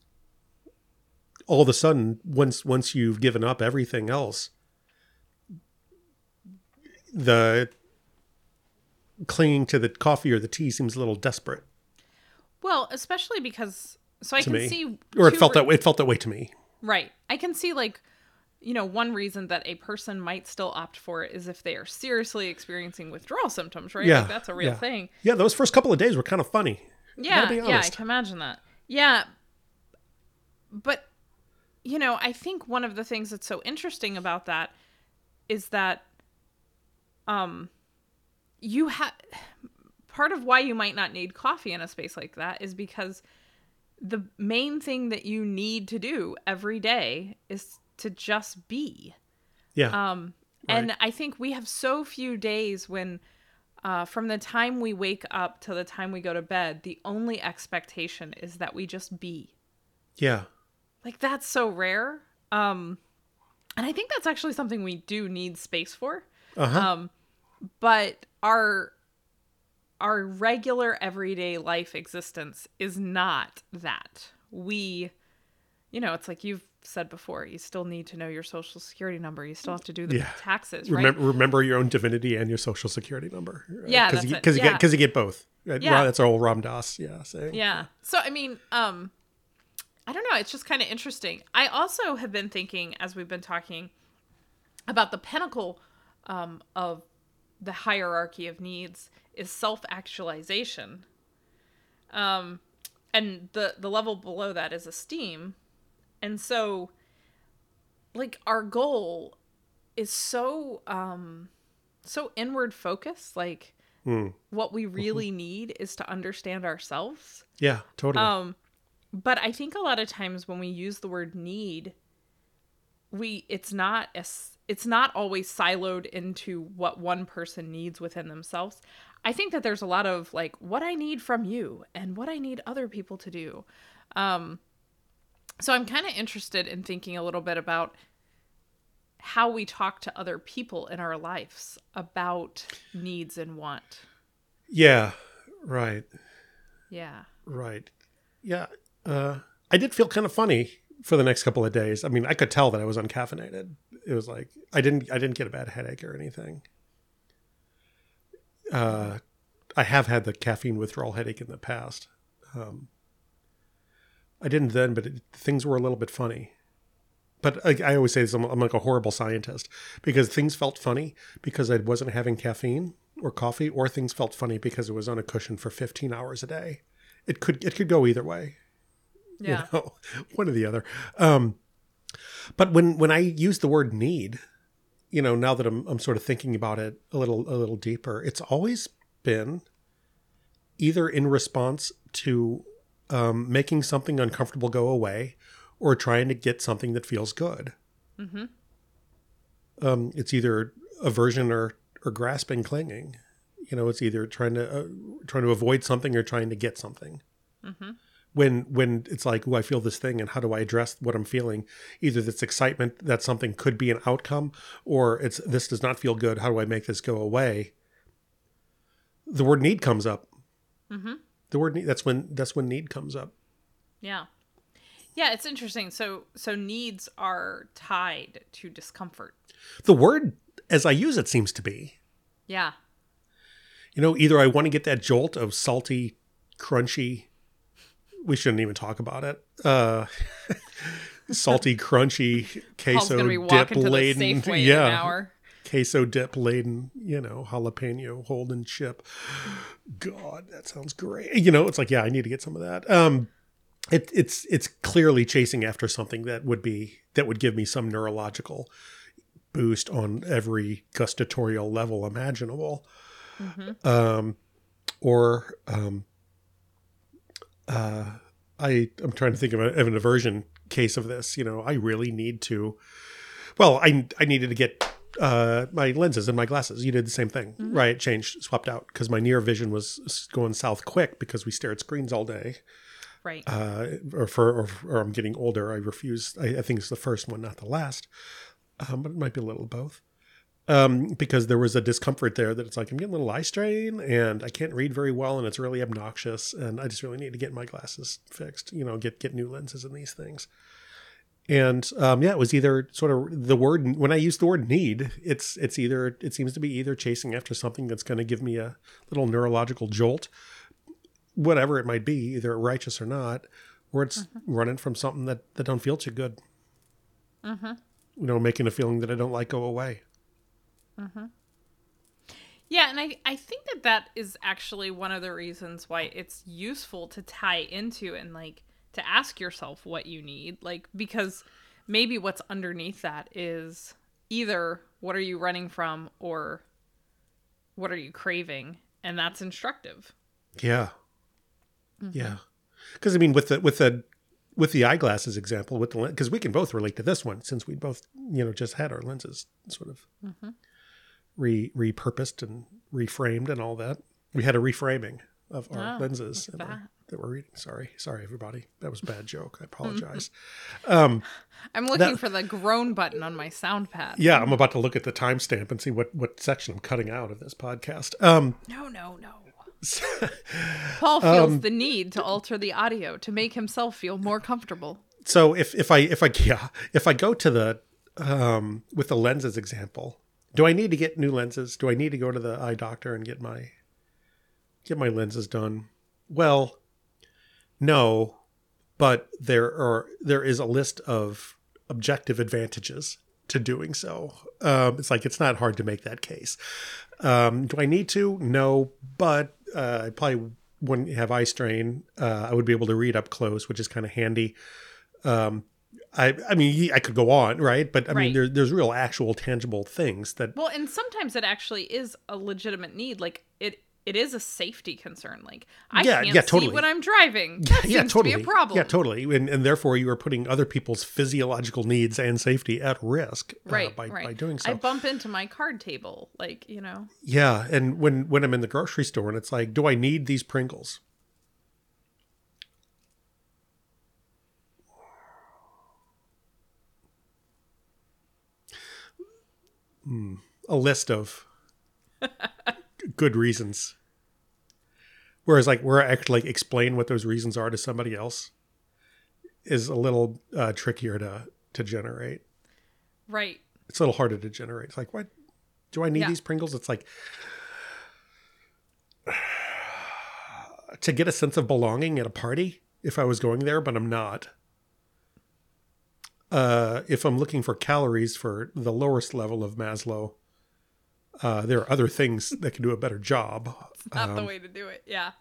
all of a sudden, once once you've given up everything else, the clinging to the coffee or the tea seems a little desperate well especially because so i can me, see or it felt re- that way. It felt that way to me. Right. I can see like you know, one reason that a person might still opt for it is if they are seriously experiencing withdrawal symptoms, right? Yeah, Like that's a real yeah. thing. Yeah, those first couple of days were kind of funny. Yeah, be yeah, I can imagine that. Yeah. But you know, I think one of the things that's so interesting about that is that um you have part of why you might not need coffee in a space like that is because the main thing that you need to do every day is to just be. Yeah, Um, and I think we have so few days when, uh, from the time we wake up to the time we go to bed, the only expectation is that we just be. yeah, Like that's so rare. Um, and I think that's actually something we do need space for. uh-huh. Um, but our our regular everyday life existence is not that. We, you know, it's like you've said before. You still need to know your social security number. You still have to do the Yeah. taxes, right? remember, remember your own divinity and your social security number. Yeah, because you. 'cause you get because you get both. Right? Yeah. that's our old Ram Dass. Yeah, saying. Yeah. So I mean, um I don't know, it's just kind of interesting. I also have been thinking as we've been talking about the pinnacle um of the hierarchy of needs is self-actualization. Um and the the level below that is esteem. And so like our goal is so um so inward focused like Hmm. what we really need is to understand ourselves. yeah, totally. Um, but I think a lot of times when we use the word need, we it's not as it's not always siloed into what one person needs within themselves. I think that there's a lot of like what I need from you and what I need other people to do. Um, so I'm kind of interested in thinking a little bit about how we talk to other people in our lives about needs and want. yeah, right, Yeah. right. Yeah, uh, I did feel kind of funny for the next couple of days. I mean, I could tell that I was uncaffeinated. It was like I didn't I didn't get a bad headache or anything. Uh, I have had the caffeine withdrawal headache in the past. Um, I didn't then, but it, things were a little bit funny. But I, I always say this, I'm, I'm like a horrible scientist because things felt funny because I wasn't having caffeine or coffee, or things felt funny because it was on a cushion for 15 hours a day. It could it could go either way. Yeah. You know, one or the other. Um, but when when I use the word need, you know, now that I'm I'm sort of thinking about it a little a little deeper, it's always been either in response to um, making something uncomfortable go away or trying to get something that feels good. Mm-hmm. Um, it's either aversion or or grasping, clinging. You know, it's either trying to uh, trying to avoid something or trying to get something. Mm-hmm. When when it's like, oh, I feel this thing, and how do I address what I'm feeling? Either that's excitement that something could be an outcome, or it's this does not feel good. How do I make this go away? The word need comes up. Mm-hmm. The word need. That's when that's when need comes up. Yeah. Yeah, it's interesting. So so needs are tied to discomfort. The word, as I use it, seems to be. Yeah. You know, either I want to get that jolt of salty, crunchy. We shouldn't even talk about it. Uh, salty, crunchy queso dip walking to the laden. Yeah, hour. Queso dip laden. You know, jalapeno Holden chip. God, that sounds great. You know, it's like, yeah, I need to get some of that. Um, it, it's it's clearly chasing after something that would be that would give me some neurological boost on every gustatorial level imaginable Mm-hmm. um, or um, uh, I I'm trying to think of, a, of an aversion case of this. You know, I really need to. Well, I I needed to get uh, my lenses and my glasses. You did the same thing, Mhm. right? Changed, swapped out because my near vision was going south quick because we stare at screens all day. Right. Uh, or for or, or I'm getting older. I refuse. I, I think it's the first one, not the last. Um, but it might be a little of both um, because there was a discomfort there that it's like I'm getting a little eye strain and I can't read very well and it's really obnoxious and I just really need to get my glasses fixed. You know, get get new lenses and these things. And um, yeah, it was either sort of the word when I use the word need, it's it's either it seems to be either chasing after something that's going to give me a little neurological jolt, whatever it might be, either righteous or not, or it's running from something that that don't feel too good. Mm-hmm. You know, making a feeling that I don't like go away. Yeah, and I, I think that that is actually one of the reasons why it's useful to tie into and like to ask yourself what you need, like because maybe what's underneath that is either what are you running from or what are you craving, and that's instructive. Yeah. Mm-hmm. Yeah. Because I mean, with the with the with the eyeglasses example, with the because we can both relate to this one since we both you know just had our lenses sort of mm-hmm. re repurposed and reframed and all that. We had a reframing of our Oh, lenses and our- that. we're reading. Sorry, sorry everybody. That was a bad joke. I apologize. um, I'm looking That- for the groan button on my sound pad. yeah, I'm about to look at the timestamp and see what what section I'm cutting out of this podcast. Um, No, no, no. Paul Um, feels the need to alter the audio to make himself feel more comfortable. so if if I if I yeah if I go to the um with the lenses example, do I need to get new lenses? Do I need to go to the eye doctor and get my get my lenses done? Well, no, but there are there is a list of objective advantages to doing so. Um, it's like it's not hard to make that case. Um, do I need to? No, but uh, I probably wouldn't have eye strain. Uh, I would be able to read up close, which is kind of handy. Um, I, I mean, I could go on, right? But I mean, Right. there, there's real, actual, tangible things that Well, and sometimes it actually is a legitimate need. Like it, it is a safety concern. Like I Yeah, can't yeah, see totally. when I'm driving. That yeah, seems totally. to be a problem. Yeah, totally. And, and therefore, you are putting other people's physiological needs and safety at risk uh, Right, by, right. by doing so. I bump into my card table, like you know. Yeah, and when when I'm in the grocery store and it's like, do I need these Pringles? Hmm, a list of good reasons. Whereas, like, where I actually like explain what those reasons are to somebody else, is a little uh, trickier to to generate. Right. It's a little harder to generate. It's like, what do I need Yeah. these Pringles? It's like to get a sense of belonging at a party if I was going there, but I'm not. Uh, if I'm looking for calories for the lowest level of Maslow, uh, there are other things that can do a better job. Not Um, the way to do it. Yeah.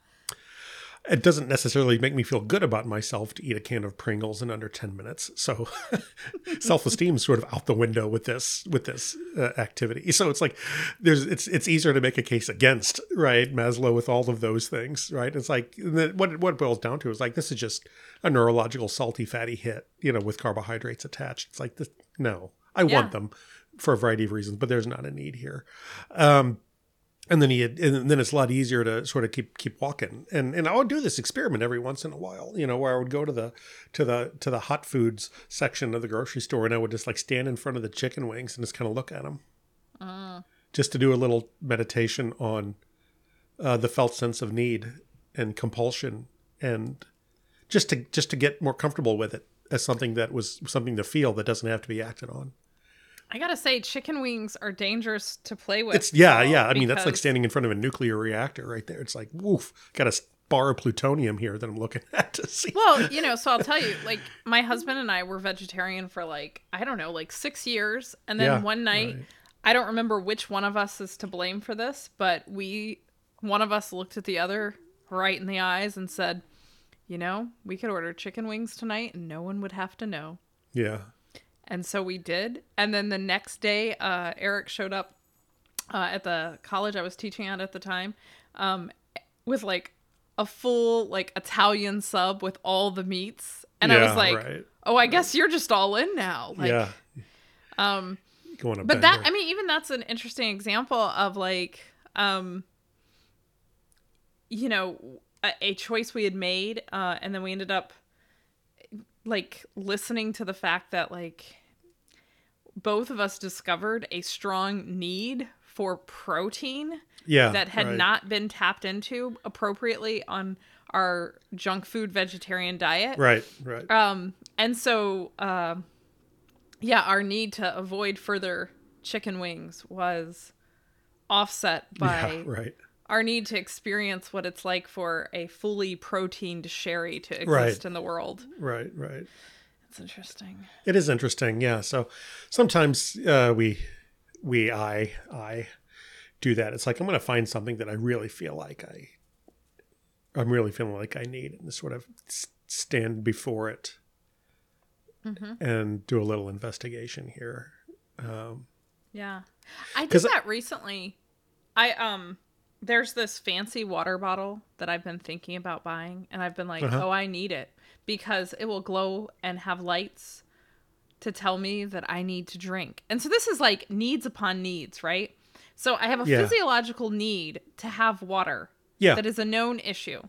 it doesn't necessarily make me feel good about myself to eat a can of Pringles in under 10 minutes. So self-esteem is sort of out the window with this with this uh, activity. So it's like there's it's it's easier to make a case against, right? Maslow with all of those things, right? It's like what it- what it boils down to is like this is just a neurological salty fatty hit, you know, with carbohydrates attached. It's like this no. I Yeah. want them for a variety of reasons, but there's not a need here. Um and then he had, and then it's a lot easier to sort of keep keep walking. And and I would do this experiment every once in a while you know where I would go to the to the to the hot foods section of the grocery store and I would just like stand in front of the chicken wings and just kind of look at them just to do a little meditation on uh, the felt sense of need and compulsion and just to just to get more comfortable with it as something that was something to feel that doesn't have to be acted on I gotta say, chicken wings are dangerous to play with. It's yeah, yeah. I mean, that's like standing in front of a nuclear reactor right there. It's like, woof, got a bar of plutonium here that I'm looking at to see. Well, you know, so I'll tell you, like, my husband and I were vegetarian for like, I don't know, like six years. And then Yeah, one night, right. I don't remember which one of us is to blame for this, but we, one of us looked at the other right in the eyes and said, you know, we could order chicken wings tonight and no one would have to know. Yeah, And so we did. And then the next day, uh, Eric showed up uh, at the college I was teaching at at the time um, with like a full like Italian sub with all the meats. And I was like, right. oh, I guess you're just all in now. Like, yeah. Um, Going but that, I mean, even that's an interesting example of like, um, you know, a, a choice we had made, uh, and then we ended up like listening to the fact that like both of us discovered a strong need for protein yeah, that had right. not been tapped into appropriately on our junk food vegetarian diet. right, right. Um, and so, uh, yeah, our need to avoid further chicken wings was offset by yeah, right. Our need to experience what it's like for a fully proteined sherry to exist Right. in the world. Right, right. It's interesting. It is interesting, yeah. So sometimes uh, we, we, I, I do that. It's like I'm going to find something that I really feel like I, I'm really feeling like I need, and sort of stand before it and do a little investigation here. Um, Yeah. I did that recently. I um there's this fancy water bottle that I've been thinking about buying and I've been like, Uh-huh. "Oh, I need it because it will glow and have lights to tell me that I need to drink." And so this is like needs upon needs, right? So I have a Yeah. physiological need to have water. Yeah. That is a known issue.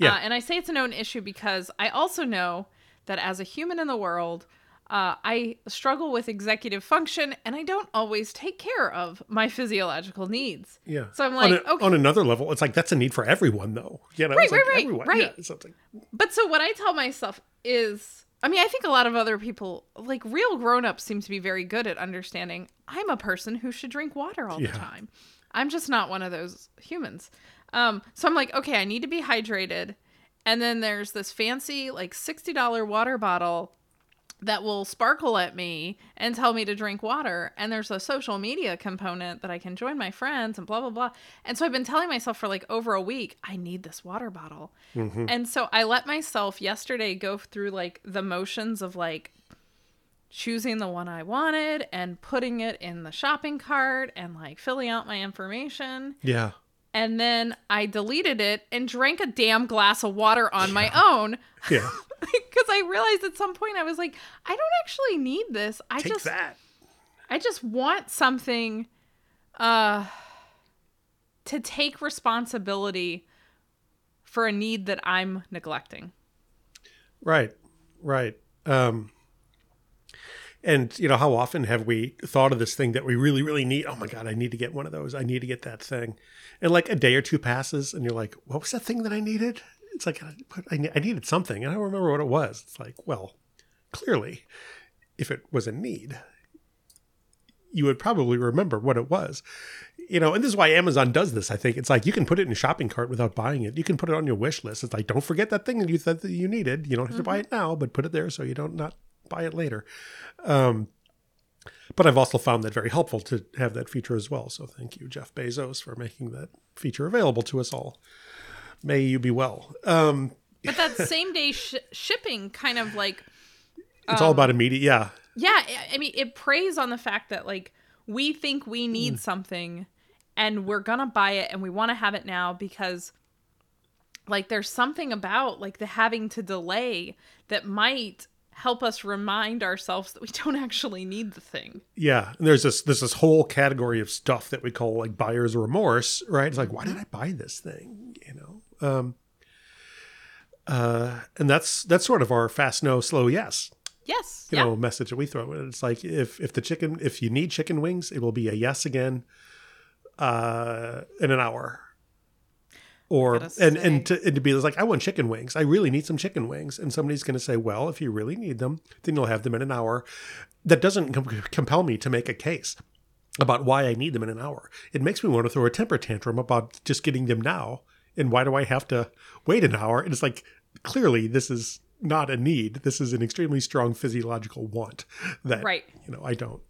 Yeah. Uh, and I say it's a known issue because I also know that as a human in the world, uh, I struggle with executive function and I don't always take care of my physiological needs. Yeah. So I'm on, like, a- okay. on another level, it's like that's a need for everyone, though. You know, Right, it's like right, right, everyone. right. Yeah, something. But so what I tell myself is, I mean, I think a lot of other people, like real grown-ups, seem to be very good at understanding. I'm a person who should drink water all Yeah. the time. I'm just not one of those humans. Um, so I'm like, okay, I need to be hydrated, and then there's this fancy like sixty dollar water bottle that will sparkle at me and tell me to drink water. And there's a social media component that I can join my friends and blah, blah, blah. And so I've been telling myself for like over a week, I need this water bottle. Mm-hmm. And so I let myself yesterday go through like the motions of like choosing the one I wanted and putting it in the shopping cart and like filling out my information. Yeah. And then I deleted it and drank a damn glass of water on my own Yeah. because I realized at some point I was like, I don't actually need this. I Take just that. I just want something uh to take responsibility for a need that I'm neglecting. Right. Right. Um, and you know, how often have we thought of this thing that we really, really need? Oh my God, I need to get one of those. I need to get that thing. And like a day or two passes, and you're like, what was that thing that I needed? It's like I, I needed something, and I don't remember what it was. It's like, well, clearly, if it was a need, you would probably remember what it was. You know, and this is why Amazon does this. I think it's like you can put it in a shopping cart without buying it. You can put it on your wish list. It's like don't forget that thing that you thought that you needed. You don't have to buy it now, but put it there so you don't not buy it later. Um, but I've also found that very helpful to have that feature as well. So thank you, Jeff Bezos, for making that feature available to us all. May you be well. Um, But that same day sh- shipping kind of like it's all about immediate. Yeah, yeah, I- I mean it preys on the fact that like we think we need Mm. something and we're going to buy it and we want to have it now because like there's something about like the having to delay that might help us remind ourselves that we don't actually need the thing. yeah. And there's this there's this whole category of stuff that we call like buyer's remorse, right? It's like why did I buy this thing? You know. Um, uh, and that's that's sort of our fast no slow yes Yes. you yeah. know message that we throw. It's like if if the chicken if you need chicken wings, it will be a yes again uh in an hour. Or and say. and to, and to be like I want chicken wings. I really need some chicken wings. And somebody's going to say, "Well, if you really need them, then you'll have them in an hour." That doesn't com- compel me to make a case about why I need them in an hour. It makes me want to throw a temper tantrum about just getting them now. And why do I have to wait an hour? And it's like, clearly, this is not a need. This is an extremely strong physiological want that, Right. you know, I don't.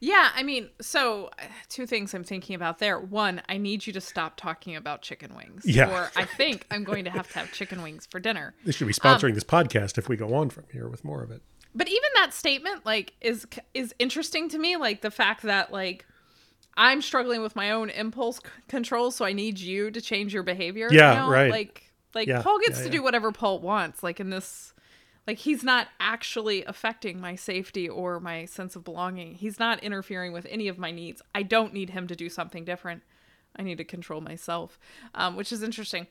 Yeah, I mean, so uh, two things I'm thinking about there. One, I need you to stop talking about chicken wings. Yeah. Or I think I'm going to have to have chicken wings for dinner. They should be Um, sponsoring this podcast if we go on from here with more of it. But even that statement like is is interesting to me like the fact that like I'm struggling with my own impulse c- control so I need you to change your behavior. Yeah, right. Like like Yeah, Paul gets yeah, to yeah. do whatever Paul wants like in this like he's not actually affecting my safety or my sense of belonging. He's not interfering with any of my needs. I don't need him to do something different. I need to control myself, um, which is interesting.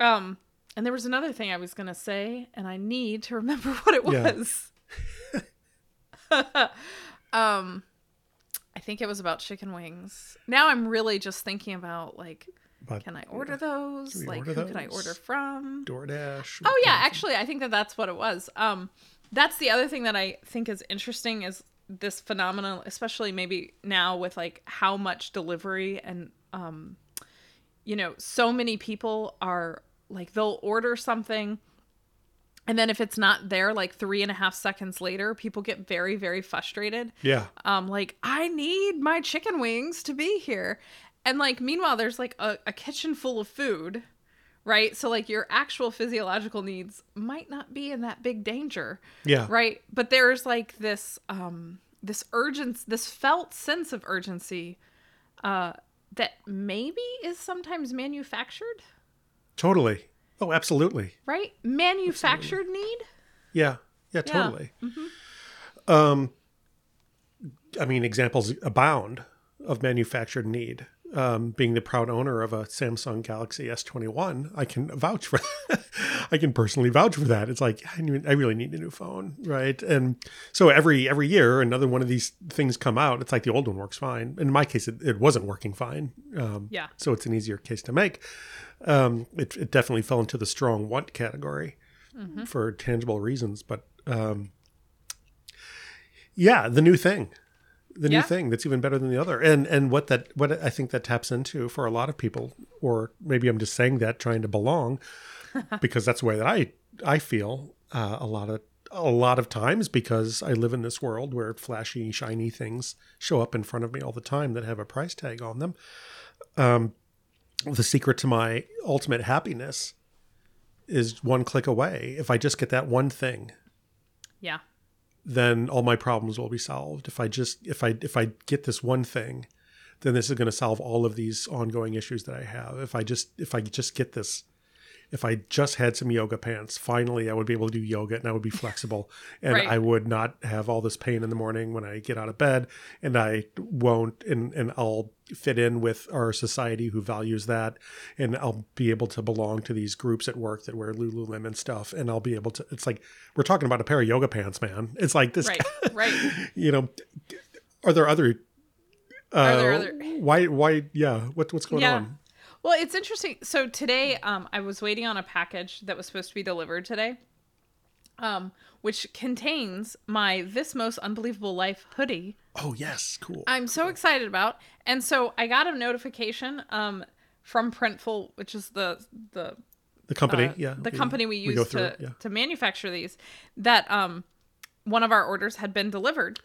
Um, and there was another thing I was gonna say, and I need to remember what it Yeah. was. um, I think it was about chicken wings. Now I'm really just thinking about like, But can I order those? Like, order who can I order from? DoorDash. Oh yeah, actually, I think that that's what it was. Um, that's the other thing that I think is interesting is this phenomenon, especially maybe now with like how much delivery and um, you know, so many people are like they'll order something. And then if it's not there, like three and a half seconds later, people get very, very frustrated Yeah. um like i need my chicken wings to be here and like meanwhile there's like a, a kitchen full of food right so like your actual physiological needs might not be in that big danger Yeah. right but there's like this um this urgency this felt sense of urgency uh that maybe is sometimes manufactured Totally. Oh, absolutely. right manufactured need Yeah. Yeah, Yeah. totally. Um, I mean, examples abound of manufactured need. Um, being the proud owner of a Samsung Galaxy S21, I can vouch for that. I can personally vouch for that. It's like I, I really need a new phone, right? And so every every year, another one of these things come out. It's like the old one works fine. In my case, it, it wasn't working fine. Um, Yeah. So it's an easier case to make. Um, it, it definitely fell into the strong want category for tangible reasons, but um, yeah, the new thing, the Yeah. new thing that's even better than the other, and and what that what I think that taps into for a lot of people, or maybe I'm just saying that trying to belong, because that's the way that I I feel uh, a lot of a lot of times because I live in this world where flashy, shiny things show up in front of me all the time that have a price tag on them. Um, the secret to my ultimate happiness is one click away. If I just get that one thing, yeah then all my problems will be solved. If I just if I if I get this one thing, then this is going to solve all of these ongoing issues that I have. If I just if I just get this if I just had some yoga pants, finally I would be able to do yoga and I would be flexible and Right. I would not have all this pain in the morning when I get out of bed and I won't and, and I'll fit in with our society who values that and I'll be able to belong to these groups at work that wear Lululemon stuff and I'll be able to it's like we're talking about a pair of yoga pants, man. It's like this right right you know are there other uh, Are there other- why why yeah what, what's going Yeah. on Well, it's interesting. So today, um, I was waiting on a package that was supposed to be delivered today, um, which contains my "This Most Unbelievable Life" hoodie. Oh yes, cool. I'm so excited about, and so I got a notification um, from Printful, which is the the the company, uh, yeah, the company we use go to through yeah. to manufacture these, that um, one of our orders had been delivered,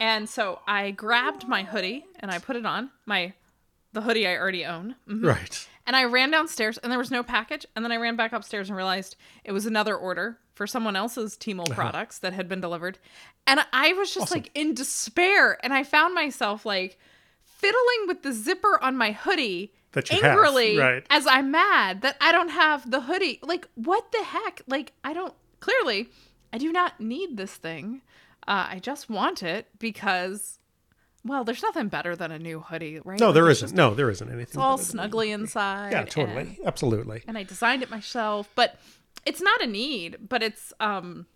and so I grabbed my hoodie and I put it on my the hoodie I already own. Mhm. Right. And I ran downstairs and there was no package. And then I ran back upstairs and realized it was another order for someone else's Tmall Uh-huh. products that had been delivered. And I was just Awesome. like in despair. And I found myself like fiddling with the zipper on my hoodie That angrily right. as I'm mad that I don't have the hoodie. Like, what the heck? Like, I don't, clearly, I do not need this thing. Uh, I just want it because, well, there's nothing better than a new hoodie, right? No, there it's isn't. No, there isn't anything. it's all snuggly inside. Yeah, and- totally, absolutely. And, I designed it myself, but it's not a need, but it's um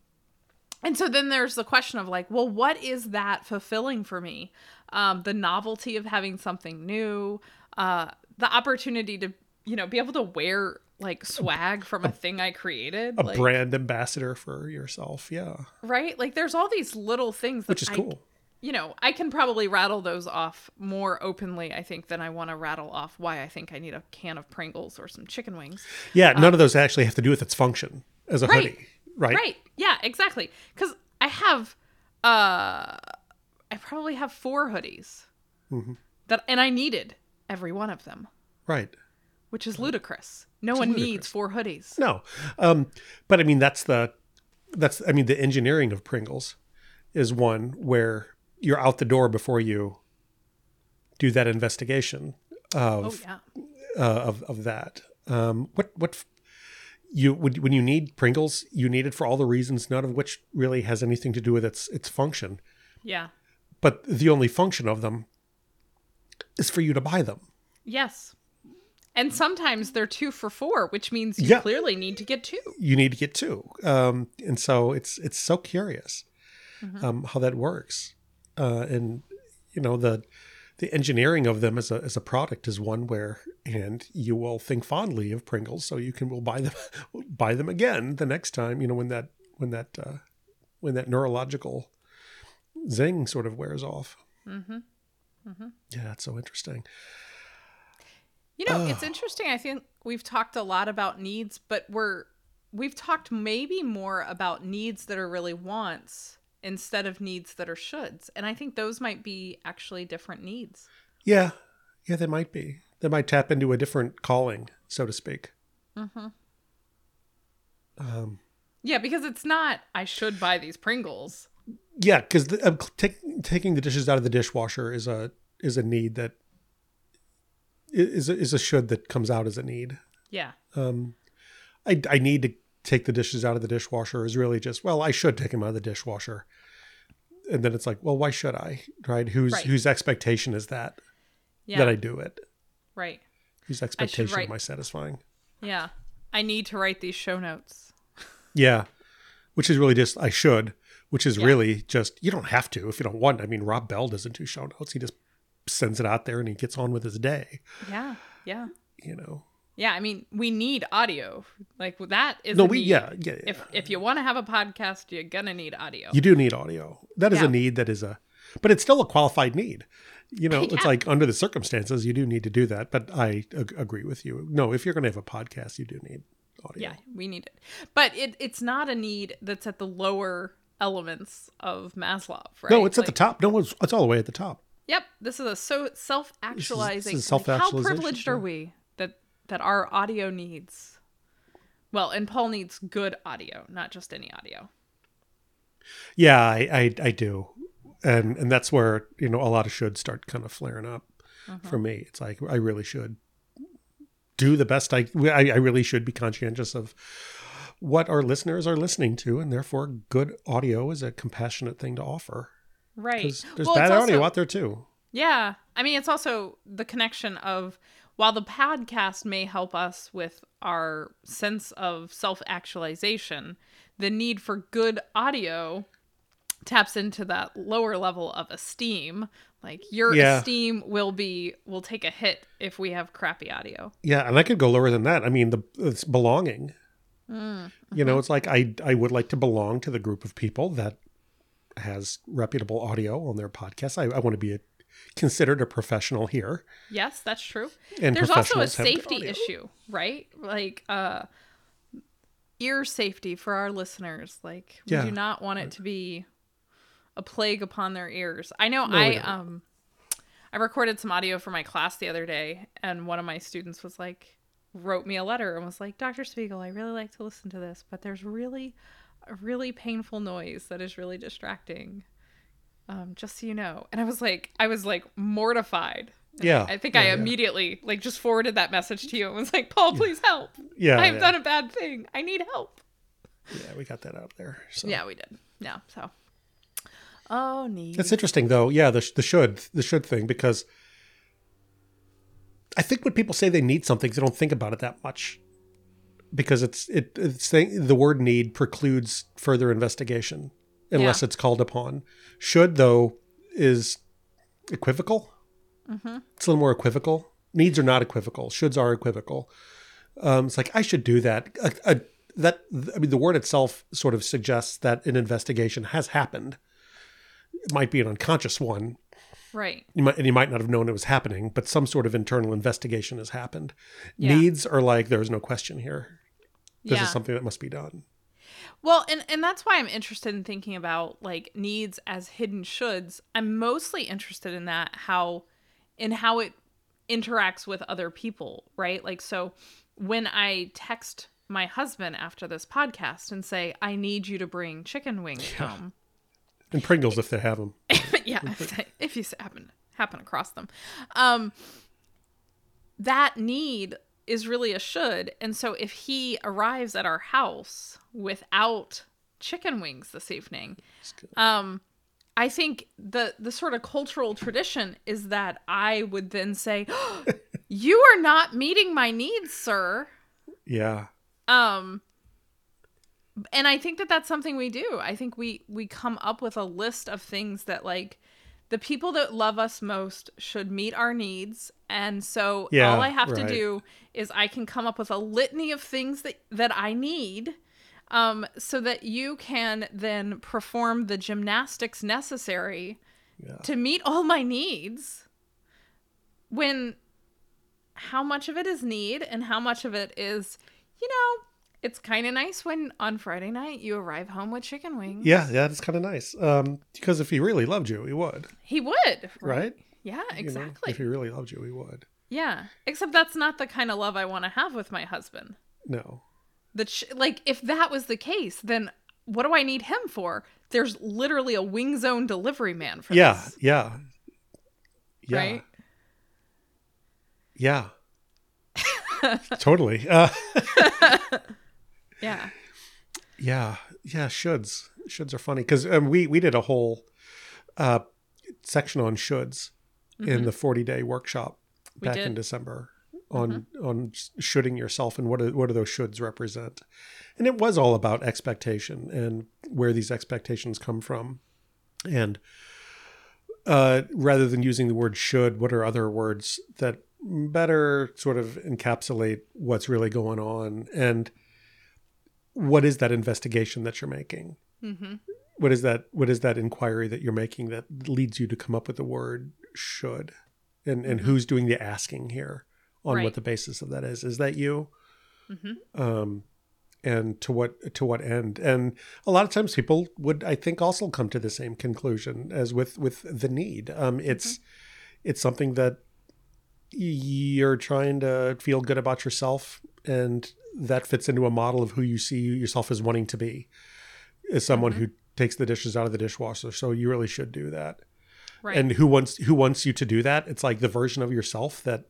and so then there's the question of like, well, what is that fulfilling for me? Um, the novelty of having something new, uh, the opportunity to, you know, be able to wear like swag from a thing I created. A like, brand ambassador for yourself, yeah, right? Like there's all these little things that which is I- cool. You know, I can probably rattle those off more openly, I think, than I want to rattle off why I think I need a can of Pringles or some chicken wings. Yeah, none of those actually have to do with its function as a Right. hoodie, right? Right. Yeah, exactly. Cuz I have uh I probably have four hoodies. Mm-hmm. That and I needed every one of them, Right. which is ludicrous. No one ludicrous. needs four hoodies. No, um, but I mean that's the that's I mean the engineering of Pringles is one where you're out the door before you do that investigation Oh of yeah. uh, of of that. Um, what what you when, when you need Pringles, you need it for all the reasons, none of which really has anything to do with its its function. Yeah. But the only function of them is for you to buy them. Yes. And sometimes they're two for four, which means you Yeah. clearly need to get two. you need to get two. Um, and so it's it's so curious um, how that works. Uh, and you know the the engineering of them as a as a product is one where and you will think fondly of Pringles, so you can will buy them buy them again the next time. You know when that when that uh, when that neurological zing sort of wears off. Mm-hmm. Yeah, it's so interesting. You know, it's interesting. I think we've talked a lot about needs, but we're we've talked maybe more about needs that are really wants instead of needs that are shoulds. And I think those might be actually different needs. Yeah, yeah, they might be. They might tap into a different calling, so to speak. Mm-hmm. Um, Yeah, because it's not I should buy these Pringles. Yeah, because uh, take, taking the dishes out of the dishwasher is a is a need that is a, is a should that comes out as a need. Yeah. Um, I I need to take the dishes out of the dishwasher is really just well I should take them out of the dishwasher, and then it's like well why should I right whose Right. whose expectation is that Yeah. that I do it right. whose expectation am I satisfying? Yeah. I need to write these show notes. Yeah, which is really just I should, which is Yeah. really just you don't have to if you don't want. I mean, Rob Bell doesn't do show notes; he just sends it out there and he gets on with his day. Yeah. Yeah. You know, Yeah, I mean, we need audio. Like that is no, we need. yeah yeah. If if you want to have a podcast, you're gonna need audio. you do need audio. That is Yeah. a need. That is a, but it's still a qualified need. You know, it's like under the circumstances, you do need to do that. But I ag- agree with you. No, if you're going to have a podcast, you do need audio. Yeah, we need it. But it it's not a need that's at the lower elements of Maslow, right? No, it's at the top. No, it's, it's all the way at the top. Yep, this is a so self-actualizing. this is like, how privileged are we that our audio needs? Well, and Paul needs good audio, not just any audio. Yeah, I, I, I do, and and that's where you know a lot of should start kind of flaring up Mm-hmm. for me. It's like I really should do the best I, I I really should be conscientious of what our listeners are listening to, and therefore good audio is a compassionate thing to offer. Right. There's Well, bad it's audio also- out there too. Yeah. I mean, it's also the connection of while the podcast may help us with our sense of self actualization, the need for good audio taps into that lower level of esteem. Like your Yeah. esteem will be will take a hit if we have crappy audio. Yeah, and I could go lower than that. I mean, the it's belonging. Mm-hmm. You know, it's like I I would like to belong to the group of people that has reputable audio on their podcast. I, I want to be a, considered a professional here. Yes, that's true. And There's also a professionals have good safety issue, right? Like uh ear safety for our listeners. Like we Yeah. do not want it to be a plague upon their ears. I know No, I um I recorded some audio for my class the other day and one of my students was like wrote me a letter and was like, "Dr. Spiegel, I really like to listen to this, but there's really a really painful noise that is really distracting." Um, just so you know. And I was like, I was like mortified. And Yeah, I think yeah, I yeah. immediately like just forwarded that message to you and was like, Paul, please help. Yeah, I've yeah. done a bad thing. I need help. Yeah, we got that out there. So Yeah, we did. Yeah. So. Oh, neat. It's interesting though. Yeah, the the should the should thing because I think when people say they need something, they don't think about it that much because it's it it's saying the word need precludes further investigation unless Yeah. it's called upon. Should though is equivocal. Mm-hmm. It's a little more equivocal. Needs are not equivocal. Shoulds are equivocal. Um, it's like I should do that. A, a, that I mean, the word itself sort of suggests that an investigation has happened. It might be an unconscious one. Right. You might, and you might not have known it was happening, but some sort of internal investigation has happened. Yeah. Needs are like there's no question here. This yeah. is something that must be done. Well, and and that's why I'm interested in thinking about like needs as hidden shoulds. I'm mostly interested in that how in how it interacts with other people, right? Like so when I text my husband after this podcast and say I need you to bring chicken wings home. And Pringles, if they have them. yeah, if, they- if you happen happen across them. Um that need is really a should. And so if he arrives at our house without chicken wings this evening, um I think the the sort of cultural tradition is that I would then say, "You are not meeting my needs, sir." Yeah. Um and I think that that's something we do. I think we we come up with a list of things that like the people that love us most should meet our needs. And so Yeah, all I have to do is I can come up with a litany of things that that I need um so that you can then perform the gymnastics necessary Yeah. to meet all my needs when how much of it is need and how much of it is you know it's kind of nice when on friday night you arrive home with chicken wings Yeah, yeah, that's kind of nice. Um, because if he really loved you, he would, he would right? yeah You know, exactly if he really loved you, he would. yeah except that's not the kind of love i want to have with my husband No. the ch- like if that was the case then what do i need him for there's literally a wing zone delivery man for Yeah, this yeah. Yeah. right Yeah. totally. Uh, yeah yeah. Yeah. Shoulds. Shoulds are funny because um, we we did a whole uh, section on shoulds in the forty day workshop Mm-hmm. We back did. Mm-hmm. in December on on shoulding yourself and what do, what do those shoulds represent, and it was all about expectation and where these expectations come from, and uh, rather than using the word should, what are other words that better sort of encapsulate what's really going on and what is that investigation that you're making? mm-hmm. What is that? What is that inquiry that you're making that leads you to come up with the word should? And and who's doing the asking here on Right. what the basis of that is? Is that you? Mhm. Um, and to what to what end? And a lot of times people would, I think, also come to the same conclusion as with with the need. Um, it's it's something that you're trying to feel good about yourself and that fits into a model of who you see yourself as wanting to be as someone who takes the dishes out of the dishwasher. So you really should do that. Right. And who wants who wants you to do that? It's like the version of yourself that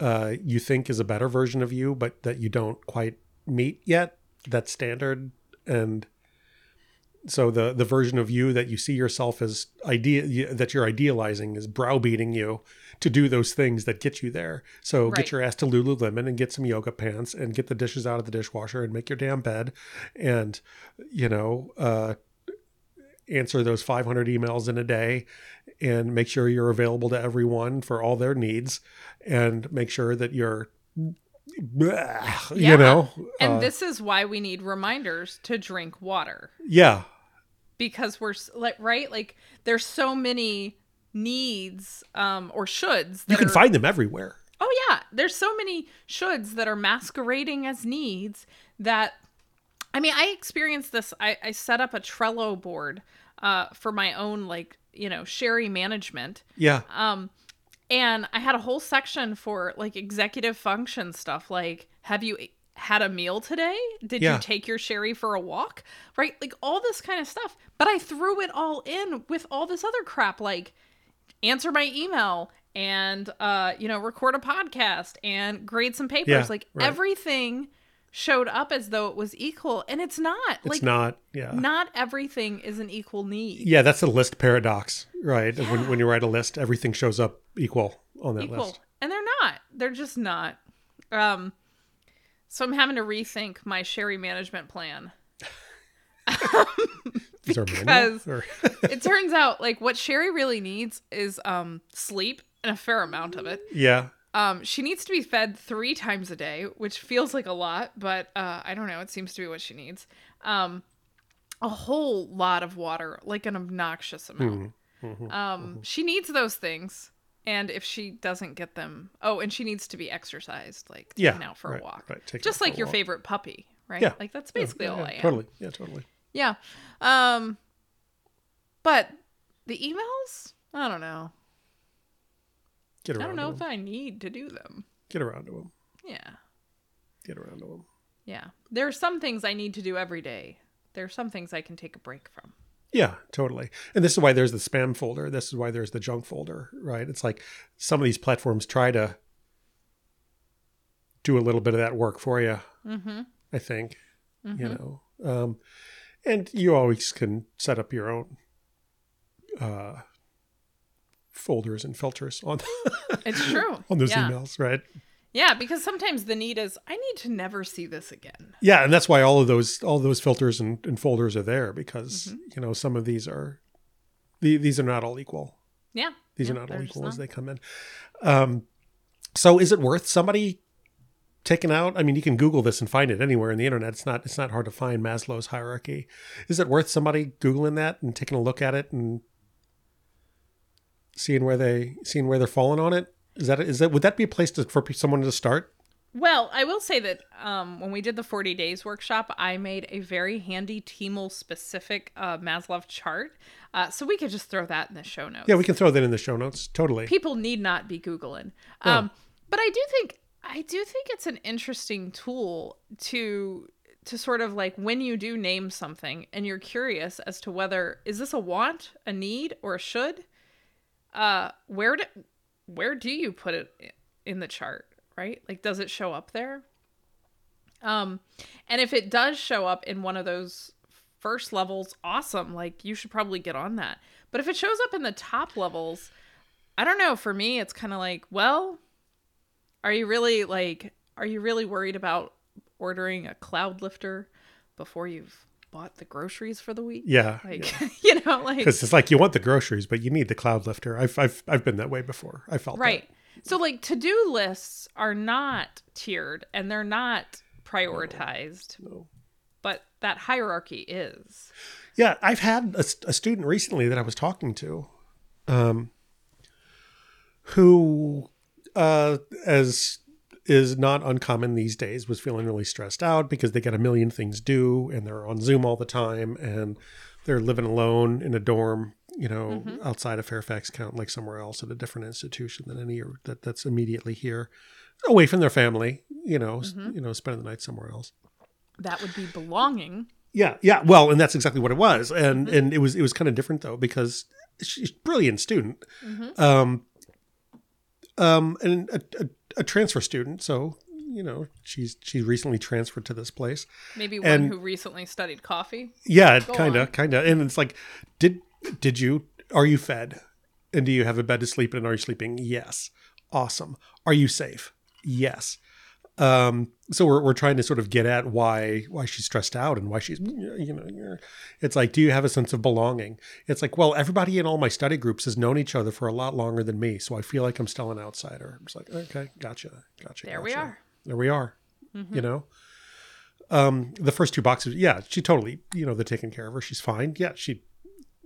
uh, you think is a better version of you but that you don't quite meet yet that standard. And so the the version of you that you see yourself as idea that you're idealizing is browbeating you to do those things that get you there so Right. get your ass to lululemon and get some yoga pants and get the dishes out of the dishwasher and make your damn bed and you know uh answer those 500 emails in a day and make sure you're available to everyone for all their needs and make sure that you're Yeah. you know And uh, this is why we need reminders to drink water yeah because we're like right like there's so many needs um or shoulds you can are- find them everywhere Oh yeah, there's so many shoulds that are masquerading as needs that I mean, I experienced this. I, I set up a Trello board uh, for my own like, you know, sherry management. yeah Um and I had a whole section for like executive function stuff like have you had a meal today? Did Yeah. you take your sherry for a walk? Right? Like all this kind of stuff. But I threw it all in with all this other crap like answer my email and uh you know record a podcast and grade some papers Yeah, like right. everything showed up as though it was equal and it's not it's like not yeah not everything is an equal need yeah that's the list paradox right when, when you write a list everything shows up equal on that equal list and they're not they're just not um so i'm having to rethink my sherry management plan Is there a manual? because- it turns out like what sherry really needs is um sleep and a fair amount of it yeah Um, she needs to be fed three times a day, which feels like a lot, but uh, I don't know. It seems to be what she needs. Um, a whole lot of water, like an obnoxious amount. Mhm. Um, she needs those things, and if she doesn't get them, oh, and she needs to be exercised, like Yeah, taken out for right, a walk, right, taken just like your walk. favorite puppy, right? Yeah. like that's basically yeah, all yeah, I am. totally yeah totally Yeah. Um, but the emails, I don't know. get around I don't know if them I need to do them. get around to them Yeah. get around to them Yeah. There are some things I need to do every day. There are some things I can take a break from. Yeah, totally. And this is why there's the spam folder. This is why there's the junk folder, right? It's like some of these platforms try to do a little bit of that work for you, Mm-hmm. I think, you know. Um, and you always can set up your own uh, folders and filters on It's true. on those yeah. emails, right? Yeah, because sometimes the need is I need to never see this again. Yeah, and that's why all of those all those filters and, and folders are there because Mm-hmm. you know some of these are the, these are not all equal. Yeah. These Yeah, are not all equal as they come in. Um, so is it worth somebody taking out? I mean, you can Google this and find it anywhere in the internet. It's not it's not hard to find Maslow's hierarchy. Is it worth somebody googling that and taking a look at it and seeing where they seeing where they're falling on it? Is that is that would that be a place to, for someone to start? Well, I will say that um, when we did the 40 days workshop, I made a very handy Teamel specific uh, Maslow chart. Uh, so we could just throw that in the show notes. Yeah, we can throw that in the show notes. Totally. people need not be googling um but i do think i do think it's an interesting tool to to sort of like when you do name something and you're curious as to whether is this a want a need or a should uh where do where do you put it in the chart right? Like does it show up there? Um and if it does show up in one of those first levels awesome. Like you should probably get on that. But if it shows up in the top levels I don't know. For me, it's kind of like, well, are you really like, are you really worried about ordering a cloud lifter before you've bought the groceries for the week? Yeah. Like, you know, like, Because it's like you want the groceries, but you need the cloud lifter. I've I've I've been that way before. I felt that. right. So, like, to do lists are not tiered and they're not prioritized, No. but that hierarchy is. Yeah, I've had a, a student recently that I was talking to, um, who, uh, as is not uncommon these days, was feeling really stressed out because they got a million things due and they're on Zoom all the time and they're living alone in a dorm, you know, outside of Fairfax County, like somewhere else at a different institution than any that that's immediately here, away from their family, you know, s- you know, spending the night somewhere else. That would be belonging. Yeah, yeah. Well, and that's exactly what it was, and and it was it was kind of different though because she's a brilliant student, um, um, and a, a, a transfer student. So you know she's she recently transferred to this place. Maybe one And- who recently studied coffee. Yeah, kind of, kind of, and it's like, did did you are you fed, and do you have a bed to sleep in? And are you sleeping? Yes, awesome. Are you safe? Yes. Um, so we're, we're trying to sort of get at why why she's stressed out and why she's you know it's like do you have a sense of belonging? It's like well everybody in all my study groups has known each other for a lot longer than me so i feel like i'm still an outsider. It's like okay gotcha gotcha There we gotcha. are. there we are you know? Um the first two boxes yeah she totally you know they're taking care of her. She's fine. Yeah she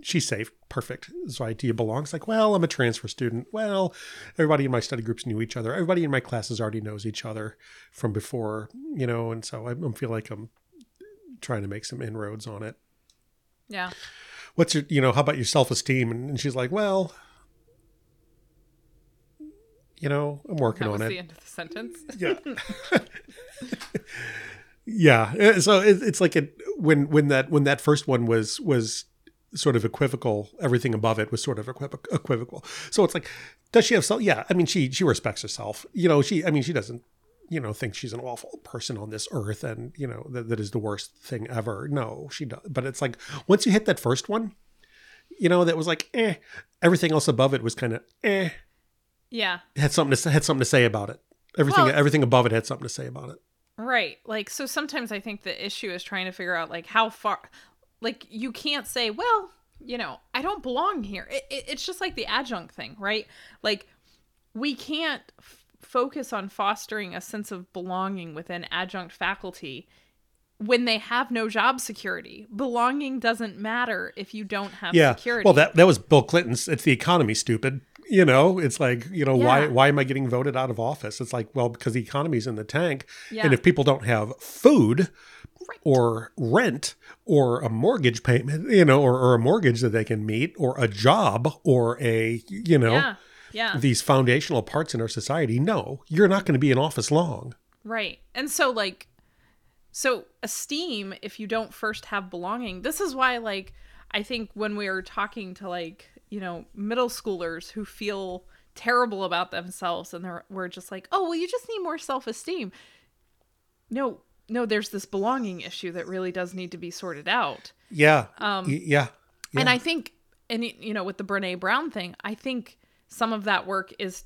she's safe perfect so I, do you belong it's like well i'm a transfer student. Well everybody in my study groups knew each other. Everybody in my classes already knows each other from before you know and so i, I feel like i'm trying to make some inroads on it. Yeah. what's your you know how about your self-esteem? And, and she's like well you know i'm working on it. the end of the sentence. yeah. Yeah. Uh, so it, it's like it when when that when that first one was was sort of equivocal everything above it was sort of equiv- equivocal. So it's like does she have self yeah i mean she she respects herself. You know she i mean she doesn't you know think she's an awful person on this earth and you know that, that is the worst thing ever. No she does but it's like once you hit that first one you know that was like eh everything else above it was kind of eh. Yeah. had something to say, had something to say about it. Everything Well- everything above it had something to say about it. Right. Like so sometimes I think the issue is trying to figure out like how far like you can't say, well, you know, I don't belong here. It, it, it's just like the adjunct thing, right? Like we can't f- focus on fostering a sense of belonging within adjunct faculty when they have no job security. Belonging doesn't matter if you don't have yeah security. well that that was bill clinton's it's the economy stupid you know it's like you know why Yeah. why am i getting voted out of office it's like well because the economy's in the tank Yeah. and if people don't have food Right. or rent or a mortgage payment you know or, or a mortgage that they can meet or a job or a you know yeah. Yeah. these foundational parts in our society no you're not going to be in office long Right. And so like so esteem if you don't first have belonging. This is why like I think when we are talking to like, you know, middle schoolers who feel terrible about themselves and they're we're just like, "Oh, well you just need more self-esteem." No, no, there's this belonging issue that really does need to be sorted out. yeah Um, Y- yeah And I think, and you know, with the Brene Brown thing, I think some of that work is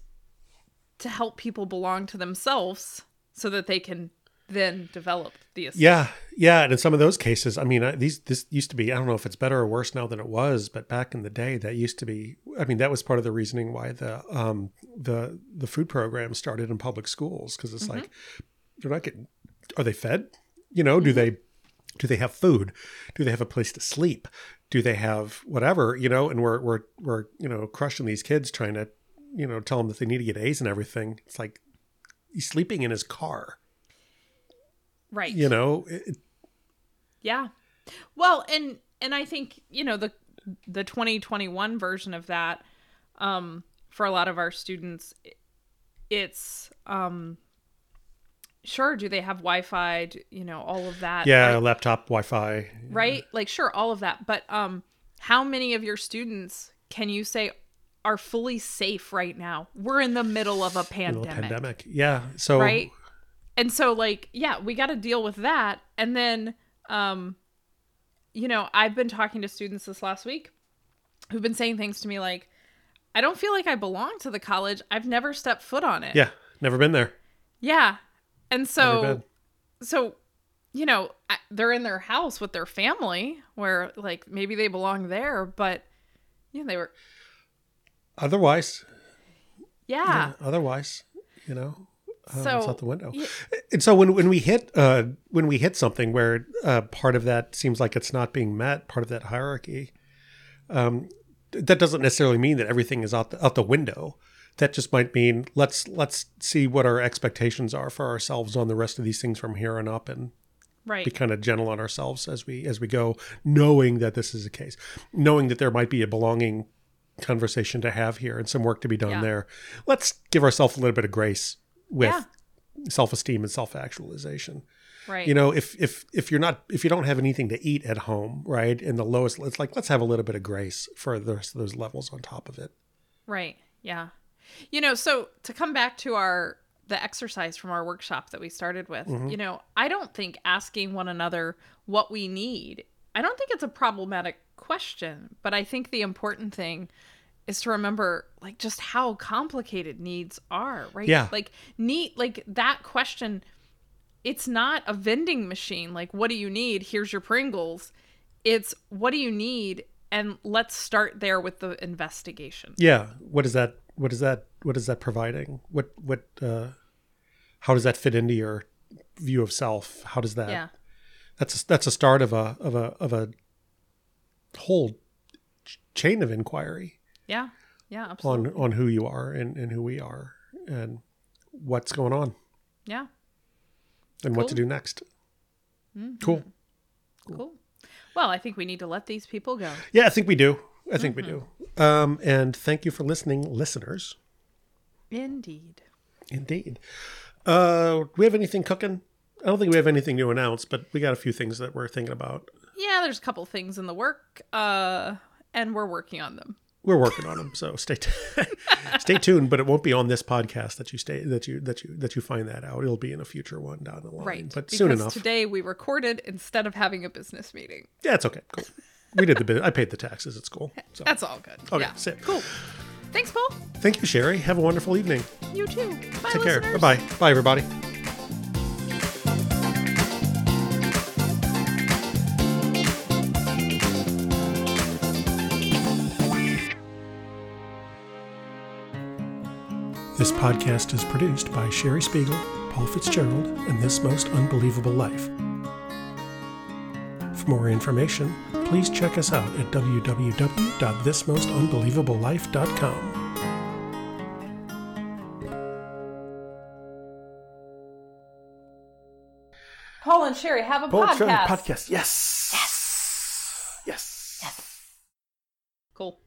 to help people belong to themselves so that they can then develop the esteem. Yeah, yeah, and in some of those cases, I mean, I- these this used to be. I don't know if it's better or worse now than it was, but back in the day, that used to be. I mean, that was part of the reasoning why the um the the food program started in public schools because it's like they're not getting. Are they fed? You know, do they do they have food? Do they have a place to sleep? Do they have whatever? You know, and we're we're we're you know crushing these kids trying to you know tell them that they need to get A's and everything. It's like he's sleeping in his car. Right. You know, it, Yeah. Well, and and I think, you know, the the 2021 version of that um for a lot of our students it's um sure do they have wi-fi do- you know all of that yeah, right? laptop, Wi-Fi. right like sure all of that but um how many of your students can you say are fully safe right now we're in the middle of a pandemic, pandemic. Yeah. So right and so like yeah we got to deal with that. And then um you know i've been talking to students this last week who've been saying things to me like i don't feel like i belong to the college. I've never stepped foot on it. Yeah, never been there. yeah. And so so you know they're in their house with their family where like maybe they belong there but yeah they were Otherwise, yeah, otherwise, you know, uh, So, it's out the window. yeah. And so when when we hit uh, when we hit something where uh, part of that seems like it's not being met, part of that hierarchy, um, that doesn't necessarily mean that everything is out the, out the window. That just might mean let's let's see what our expectations are for ourselves on the rest of these things from here on up, and right be kind of gentle on ourselves as we as we go, knowing that this is the case, knowing that there might be a belonging conversation to have here and some work to be done Yeah. there. Let's give ourselves a little bit of grace with Yeah. self-esteem and self-actualization. right You know, if if if you're not if you don't have anything to eat at home, right, in the lowest, it's like let's have a little bit of grace for the rest of those levels on top of it. Right. Yeah. You know, so to come back to our the exercise from our workshop that we started with, mm-hmm. you know, I don't think asking one another what we need, I don't think it's a problematic question, but I think the important thing is to remember like just how complicated needs are, right? Yeah. Like need like that question it's not a vending machine like what do you need here's your pringles it's what do you need and let's start there with the investigation Yeah. What is that? What is that? What is that providing? What what? uh How does that fit into your view of self? How does that? yeah That's a, that's a start of a of a of a whole chain of inquiry yeah yeah absolutely on on who you are and and who we are and what's going on yeah and what to do next. Mhm. Cool. cool well i think we need to let these people go Yeah, I think we do. I think we do. Um, and thank you for listening, listeners. indeed Indeed. Uh, do we have anything cooking? I don't think we have anything to announce, but we got a few things that we're thinking about. yeah there's a couple things in the work uh and we're working on them We're working on them, so stay t- stay tuned. But it won't be on this podcast that you stay that you that you that you find that out. It'll be in a future one down the line, right But soon enough. today we recorded instead of having a business meeting yeah, it's okay. Cool. We did the bit. I paid the taxes at school. So that's all good okay, yeah sit. cool thanks paul Thank you, Sherry. Have a wonderful evening. you too bye Take care. listeners. Bye bye. Bye everybody. This podcast is produced by Sherry Spiegel, Paul Fitzgerald, and This Most Unbelievable Life. For more information, please check us out at www.thismostunbelievablelife.com. paul and sherry have a podcast podcast. Yes. Yes. Yes. cool